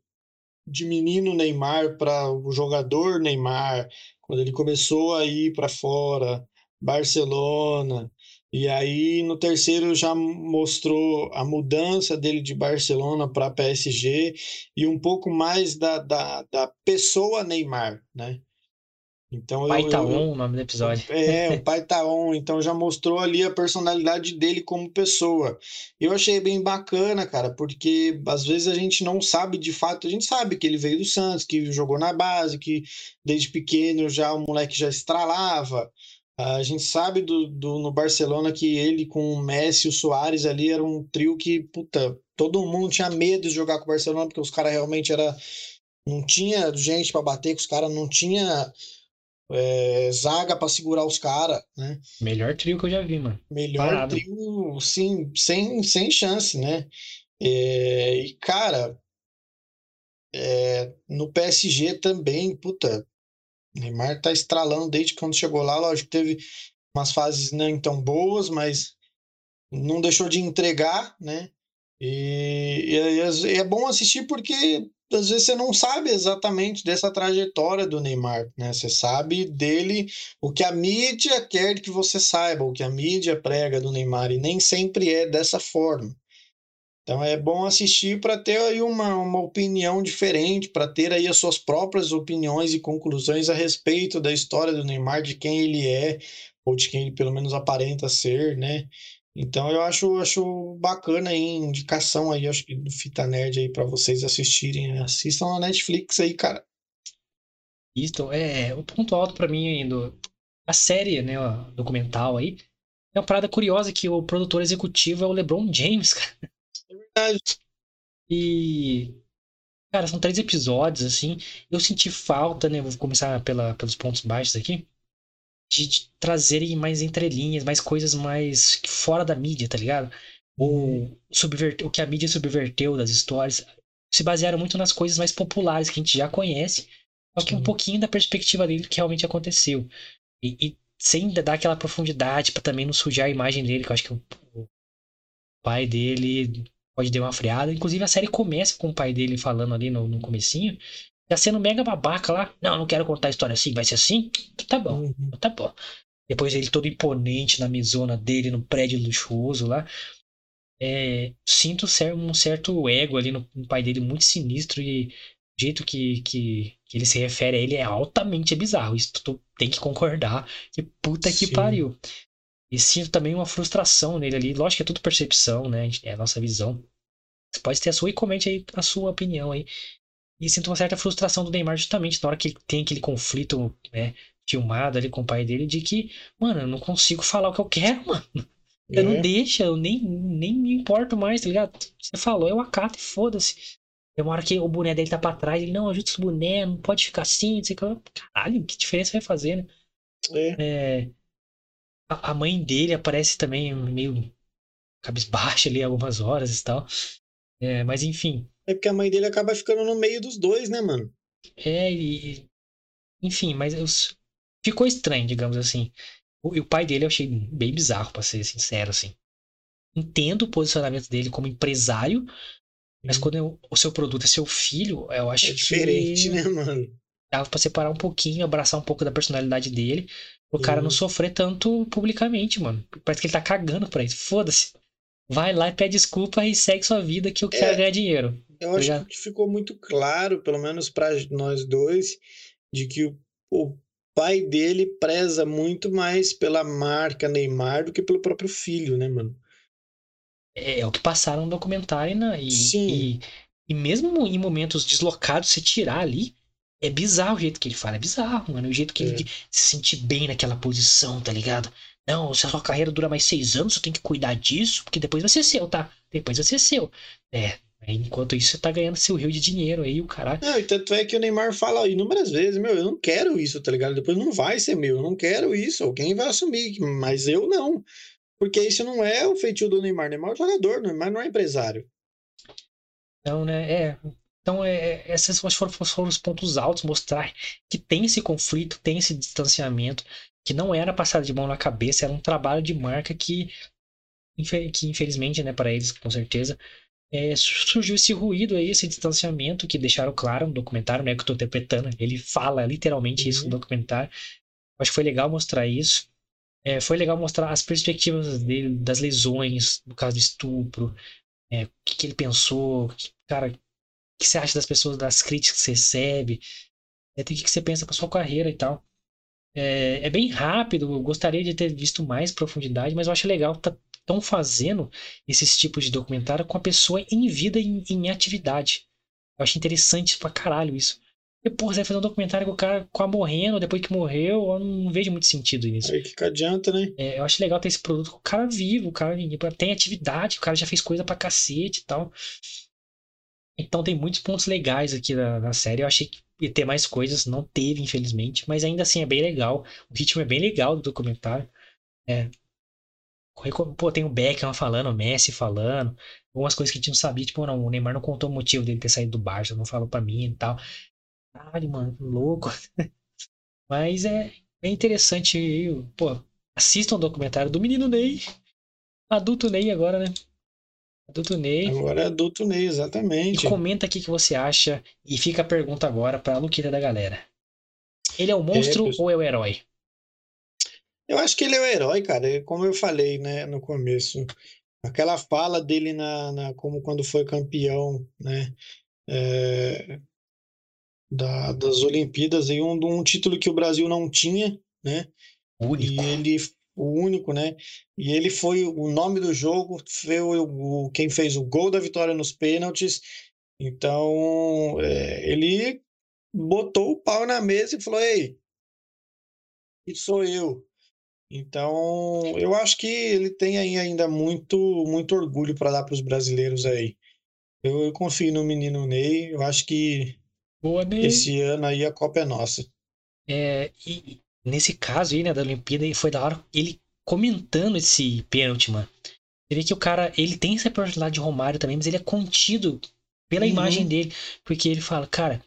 de menino Neymar para o jogador Neymar, quando ele começou a ir para fora, Barcelona, e aí no terceiro já mostrou a mudança dele de Barcelona para PSG e um pouco mais da, da, da pessoa Neymar, né? Então, Pai eu, tá eu- on, o nome do episódio. É, o pai tá on, então já mostrou ali a personalidade dele como pessoa. Eu achei bem bacana, cara, porque às vezes a gente não sabe de fato, a gente sabe que ele veio do Santos, que jogou na base, que desde pequeno já o moleque já estralava. A gente sabe do, do- no Barcelona que ele com o Messi e o Soares ali era um trio que, puta, todo mundo tinha medo de jogar com o Barcelona, porque os caras realmente era não tinha gente para bater com os caras, não tinha é, zaga para segurar os caras, né? Melhor trio que eu já vi, mano. Melhor Parado. trio, sim, sem, sem chance, né? É, e, cara, é, no PSG também, puta, Neymar tá estralando desde quando chegou lá. Lógico teve umas fases nem tão boas, mas não deixou de entregar, né? E, e, e é bom assistir porque às vezes você não sabe exatamente dessa trajetória do Neymar, né? Você sabe dele o que a mídia quer que você saiba, o que a mídia prega do Neymar, e nem sempre é dessa forma. Então é bom assistir para ter aí uma, uma opinião diferente, para ter aí as suas próprias opiniões e conclusões a respeito da história do Neymar, de quem ele é, ou de quem ele pelo menos aparenta ser, né? Então eu acho, acho bacana aí, indicação aí, acho que do Fita Nerd aí para vocês assistirem. né? Assistam na Netflix aí, cara. Isto é o ponto alto pra mim do a série, né, ó, documental aí. É uma parada curiosa que o produtor executivo é o LeBron James, [LAUGHS] cara. Verdade. E cara, são três episódios assim. Eu senti falta, né, vou começar pela, pelos pontos baixos aqui, de, de trazerem mais entrelinhas, mais coisas mais fora da mídia, tá ligado? Ou subverter, o que a mídia subverteu das histórias se basearam muito nas coisas mais populares que a gente já conhece, só que um pouquinho da perspectiva dele do que realmente aconteceu. E, e sem dar aquela profundidade pra também não sujar a imagem dele, que eu acho que o, o pai dele pode dar uma freada. Inclusive a série começa com o pai dele falando ali no, no comecinho, já sendo mega babaca lá. Não, não quero contar a história assim, vai ser assim? Tá bom, Uhum. tá bom. Depois ele todo imponente na mesona dele, no prédio luxuoso lá. É, sinto um certo ego ali no, no pai dele, muito sinistro, e o jeito que, que, que ele se refere a ele é altamente bizarro. Isso tu tem que concordar. Que puta que Sim. pariu. E sinto também uma frustração nele ali. Lógico que é tudo percepção, né? É a nossa visão. Você pode ter a sua e comente aí a sua opinião aí. E sinto uma certa frustração do Neymar justamente na hora que ele tem aquele conflito, né? Filmado ali com o pai dele, de que, mano, eu não consigo falar o que eu quero, [LAUGHS] mano. Não É. deixa, eu nem, nem me importo mais, tá ligado? Você falou, eu acato e foda-se. Tem uma hora que o boné dele tá pra trás, ele, não, ajusta os boné, não pode ficar assim, não sei o que. Caralho, que diferença vai fazer, né? É. É, a, mãe dele aparece também meio cabisbaixa ali algumas horas e tal. É, mas enfim, É porque a mãe dele acaba ficando no meio dos dois, né, mano? é e. Enfim, mas eu, ficou estranho, digamos assim. O, e o pai dele eu achei bem bizarro, pra ser sincero, assim. Entendo o posicionamento dele como empresário, mas quando eu- o seu produto é seu filho, eu acho É diferente, que né, mano? dava pra separar um pouquinho, abraçar um pouco da personalidade dele, o cara não Sim. sofrer tanto publicamente, mano. Parece que ele tá cagando pra isso. Foda-se. Vai lá e pede desculpa e segue sua vida que eu quero É. ganhar dinheiro. Eu acho Obrigado. que ficou muito claro, pelo menos para nós dois, de que o, o pai dele preza muito mais pela marca Neymar do que pelo próprio filho, né, mano? É, é o que passaram no documentário, né? E, Sim. e, e mesmo em momentos deslocados, se tirar ali, é bizarro o jeito que ele fala. É bizarro, mano. O jeito que É. ele se sentir bem naquela posição, tá ligado? Não, se a sua carreira dura mais seis anos, você tem que cuidar disso, porque depois vai ser seu, tá? Depois vai ser seu. É. Enquanto isso, você tá ganhando seu rio de dinheiro aí, o caralho. Não, e tanto é que o Neymar fala inúmeras vezes, meu, eu não quero isso, tá ligado? Depois não vai ser meu, eu não quero isso, alguém vai assumir, mas eu não. Porque isso não é o feitio do Neymar, Neymar é um jogador, Neymar não é empresário. Então, né, é. Então, é, é, esses foram, foram os pontos altos, mostrar que tem esse conflito, tem esse distanciamento, que não era passado de mão na cabeça, era um trabalho de marca que, que infelizmente, né, para eles, com certeza, é, su- surgiu esse ruído aí, esse distanciamento que deixaram claro no documentário, né, que eu tô interpretando, ele fala literalmente isso no Uhum. documentário. Acho que foi legal mostrar isso. É, foi legal mostrar as perspectivas dele, das lesões, no caso do estupro, é, o que, que ele pensou, que- cara, que você acha das pessoas, das críticas que você recebe, é, tem o que você pensa pra sua carreira e tal. É, é, bem rápido, eu gostaria de ter visto mais profundidade, mas eu acho legal tá estão fazendo esses tipos de documentário com a pessoa em vida em, em atividade. Eu acho interessante pra caralho isso. E, porra, você vai fazer um documentário com o cara quase morrendo, depois que morreu, eu não vejo muito sentido nisso. Aí que, que adianta, né? É, eu acho legal ter esse produto com o cara vivo, o cara tem atividade, o cara já fez coisa pra cacete e tal. Então tem muitos pontos legais aqui na, na série. Eu achei que ia ter mais coisas, não teve, infelizmente, mas ainda assim é bem legal. O ritmo é bem legal do documentário. É. Pô, tem o Beckham falando, o Messi falando, algumas coisas que a gente não sabia, tipo, não, o Neymar não contou o motivo dele ter saído do Barça, não falou para mim e tal. Caralho, mano, louco. [LAUGHS] Mas é, é interessante. Pô, assistam o documentário do menino Ney. Adulto Ney agora, né? Adulto Ney. Agora é adulto Ney, exatamente. E comenta aqui o que você acha. E fica a pergunta agora pra Luquita da galera. Ele é o monstro é, ou é o herói? Eu acho que ele é o herói, cara. Como eu falei, né, no começo. Aquela fala dele na, na como quando foi campeão, né? É, da, das Olimpíadas e um, um título que o Brasil não tinha, né? Único. E ele o único, né? E ele foi o nome do jogo, foi o, quem fez o gol da vitória nos pênaltis. Então é, ele botou o pau na mesa e falou: "Ei, isso sou eu". Então eu acho que ele tem aí ainda muito muito orgulho para dar para os brasileiros aí. Eu, eu confio no menino Ney. Eu acho que Boa, Ney. Esse ano aí a Copa é nossa. É, e nesse caso aí, né, da Olimpíada, foi da hora ele comentando esse pênalti, mano. Você vê que o cara, ele tem essa personalidade de Romário também, mas ele é contido pela uhum. imagem dele. Porque ele fala, cara,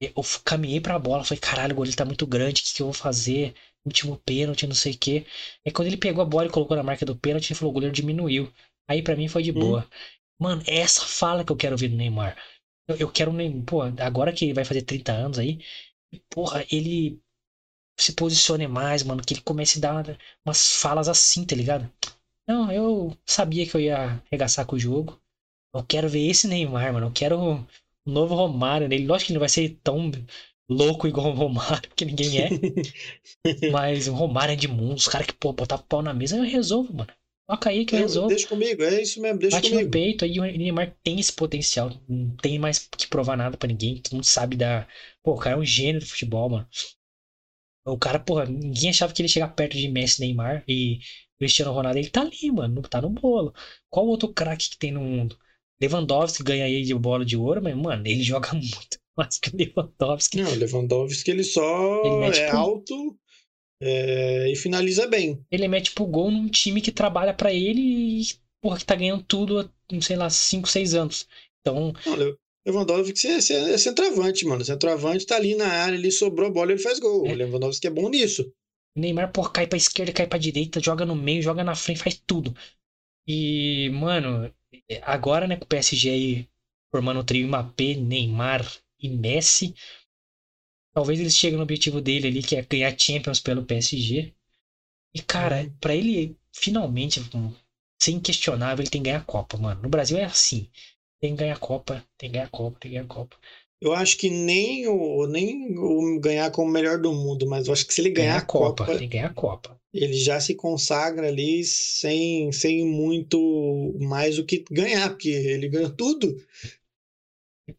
eu caminhei pra bola, falei, caralho, o goleiro tá muito grande, o que, que eu vou fazer? Último pênalti, não sei o quê. Aí quando ele pegou a bola e colocou na marca do pênalti, ele falou, o goleiro diminuiu. Aí para mim foi de uhum. boa. Mano, é essa fala que eu quero ver do Neymar. Eu, eu quero nem. Pô, agora que ele vai fazer 30 anos aí, porra, ele se posicione mais, mano. Que ele comece a dar umas falas assim, tá ligado? Não, eu sabia que eu ia arregaçar com o jogo. Eu quero ver esse Neymar, mano. Eu quero o novo Romário nele. Lógico que ele não vai ser tão louco igual o Romário, [LAUGHS] que ninguém é. [LAUGHS] Mas o Romário é de mundo. Os caras que, pô, botar pau na mesa, eu resolvo, mano. Toca aí que eu, eu resolvo. Deixa comigo, é isso mesmo, deixa Bate comigo. no peito, aí o Neymar tem esse potencial. Não tem mais que provar nada para ninguém. Todo mundo sabe da. Pô, o cara é um gênio do futebol, mano. O cara, porra, ninguém achava que ele ia chegar perto de Messi, Neymar e Cristiano Ronaldo. Ele tá ali, mano, tá no bolo. Qual outro craque que tem no mundo? Lewandowski ganha aí de bola de ouro, mas, mano, ele [LAUGHS] joga muito mais que o Lewandowski. Não, Lewandowski ele só ele é alto é, e finaliza bem. Ele mete pro gol num time que trabalha para ele e, porra, que tá ganhando tudo há, sei lá, 5, 6 anos. Então. Não, Lewandowski é, é, é centroavante, mano. Centroavante tá ali na área, ele sobrou a bola, ele faz gol. É. O Lewandowski é bom nisso. Neymar, porra, cai pra esquerda, cai pra direita, joga no meio, joga na frente, faz tudo. E, mano, agora, né, com o PSG aí formando o trio Mbappé, Neymar e Messi, Talvez ele chegue no objetivo dele ali, que é ganhar Champions pelo PSG. E, cara, uhum. para ele finalmente ser inquestionável, ele tem que ganhar a Copa, mano. No Brasil é assim. Tem que ganhar a Copa, tem que ganhar a Copa, tem que ganhar a Copa. Eu acho que nem o, nem o ganhar como melhor do mundo, mas eu acho que se ele ganhar, ganhar a Copa, Copa, ganhar a Copa. Ele já se consagra ali sem, sem muito mais o que ganhar, porque ele ganhou tudo.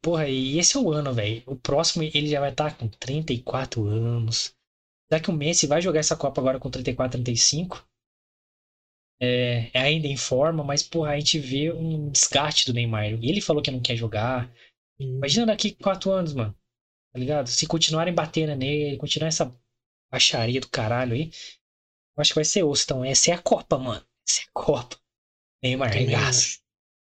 Porra, e esse é o ano, velho. O próximo ele já vai estar tá com 34 anos. Será que o Messi vai jogar essa Copa agora com 34, 35? É, ainda em forma, mas, porra, a gente vê um desgaste do Neymar. E ele falou que não quer jogar. Imagina daqui 4 anos, mano. Tá ligado? Se continuarem batendo nele, continuar essa baixaria do caralho aí, eu acho que vai ser osso. Então, essa é a Copa, mano. Essa é a Copa. Neymar, regaça.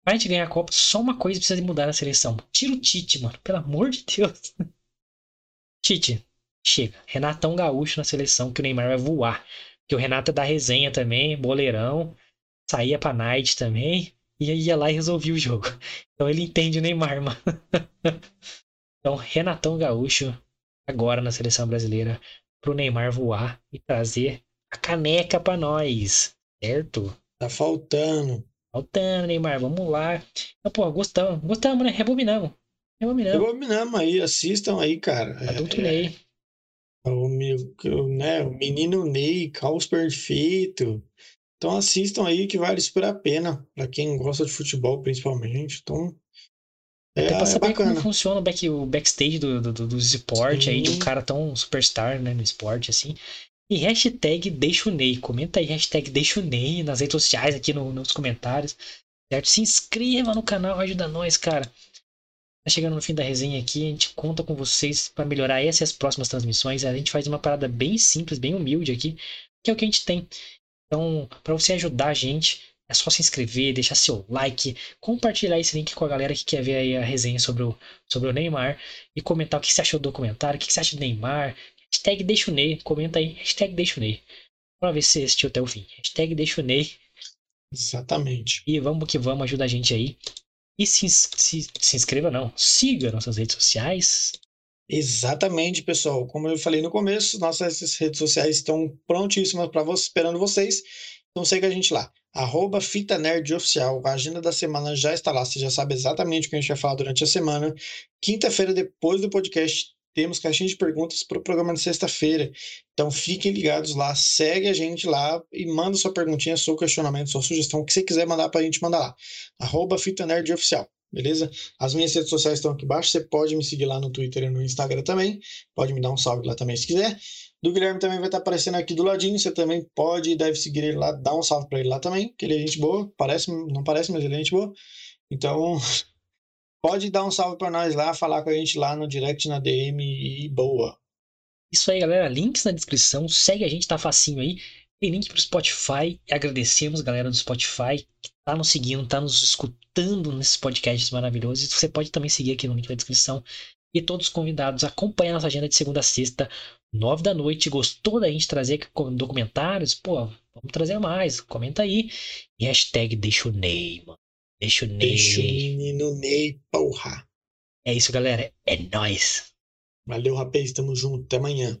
Pra gente ganhar a Copa, só uma coisa precisa de mudar na seleção. Tira o Tite, mano. Pelo amor de Deus. [LAUGHS] Tite, chega. Renatão Gaúcho na seleção, que o Neymar vai voar. Que o Renato é da resenha também, boleirão. Saía pra night também. E ia lá e resolvia o jogo. [LAUGHS] Então ele entende o Neymar, mano. [LAUGHS] Então, Renatão Gaúcho, agora na seleção brasileira, pro Neymar voar e trazer a caneca pra nós. Certo? Tá faltando. Faltando, Neymar, vamos lá. Então, pô, gostamos. Gostamos, né? Rebobinamos. Rebobinamos. Rebobinamos aí, assistam aí, cara. Adulto é, Ney. O, meu, né, o menino Ney, caos perfeito. Então assistam aí que vale super a pena, para quem gosta de futebol principalmente. Então. É, Até pra saber é como funciona o, back, o backstage do, do, do, do esporte aí, de um cara tão superstar, né, no esporte, assim. E hashtag deixa o Ney. Comenta aí, hashtag deixa o Ney nas redes sociais, aqui no, nos comentários. Certo? Se inscreva no canal, ajuda nós, cara. Tá chegando no fim da resenha aqui, a gente conta com vocês para melhorar essas próximas transmissões. A gente faz uma parada bem simples, bem humilde aqui, que é o que a gente tem. Então, para você ajudar a gente, é só se inscrever, deixar seu like, compartilhar esse link com a galera que quer ver aí a resenha sobre o, sobre o Neymar e comentar o que você achou do documentário, o que você acha do Neymar. Hashtag deixa o Ney, comenta aí, hashtag deixa o Ney. Pra ver se você assistiu até o fim. Hashtag deixa o Ney. Exatamente. E vamos que vamos, ajuda a gente aí. E se, se, se inscreva, não. Siga nossas redes sociais. Exatamente, pessoal. Como eu falei no começo, nossas redes sociais estão prontíssimas para você, esperando vocês. Então segue a gente lá. Arroba Fita Nerd Oficial. A agenda da semana já está lá. Você já sabe exatamente o que a gente vai falar durante a semana. Quinta-feira, depois do podcast, temos caixinha de perguntas para o programa de sexta-feira. Então fiquem ligados lá, segue a gente lá e manda sua perguntinha, seu questionamento, sua sugestão, o que você quiser mandar para a gente, manda lá. Arroba Fita Nerd Oficial beleza? As minhas redes sociais estão aqui embaixo, você pode me seguir lá no Twitter e no Instagram também, pode me dar um salve lá também se quiser. Do Guilherme também vai estar aparecendo aqui do ladinho, você também pode e deve seguir ele lá, dar um salve para ele lá também, que ele é gente boa, parece, não parece, mas ele é gente boa. Então, [LAUGHS] pode dar um salve para nós lá, falar com a gente lá no direct, na DM e boa. Isso aí, galera, links na descrição, segue a gente, tá facinho aí. Tem link pro Spotify. Agradecemos, galera do Spotify, que tá nos seguindo, tá nos escutando nesses podcasts maravilhosos. Você pode também seguir aqui no link da descrição. E todos os convidados acompanhem a nossa agenda de segunda a sexta, nove da noite. Gostou da gente trazer documentários? Pô, vamos trazer mais. Comenta aí. E hashtag deixa o Ney, mano. Deixa o Ney. Deixa o menino Ney, porra. É isso, galera. É nóis. Valeu, rapaz. Tamo junto. Até amanhã.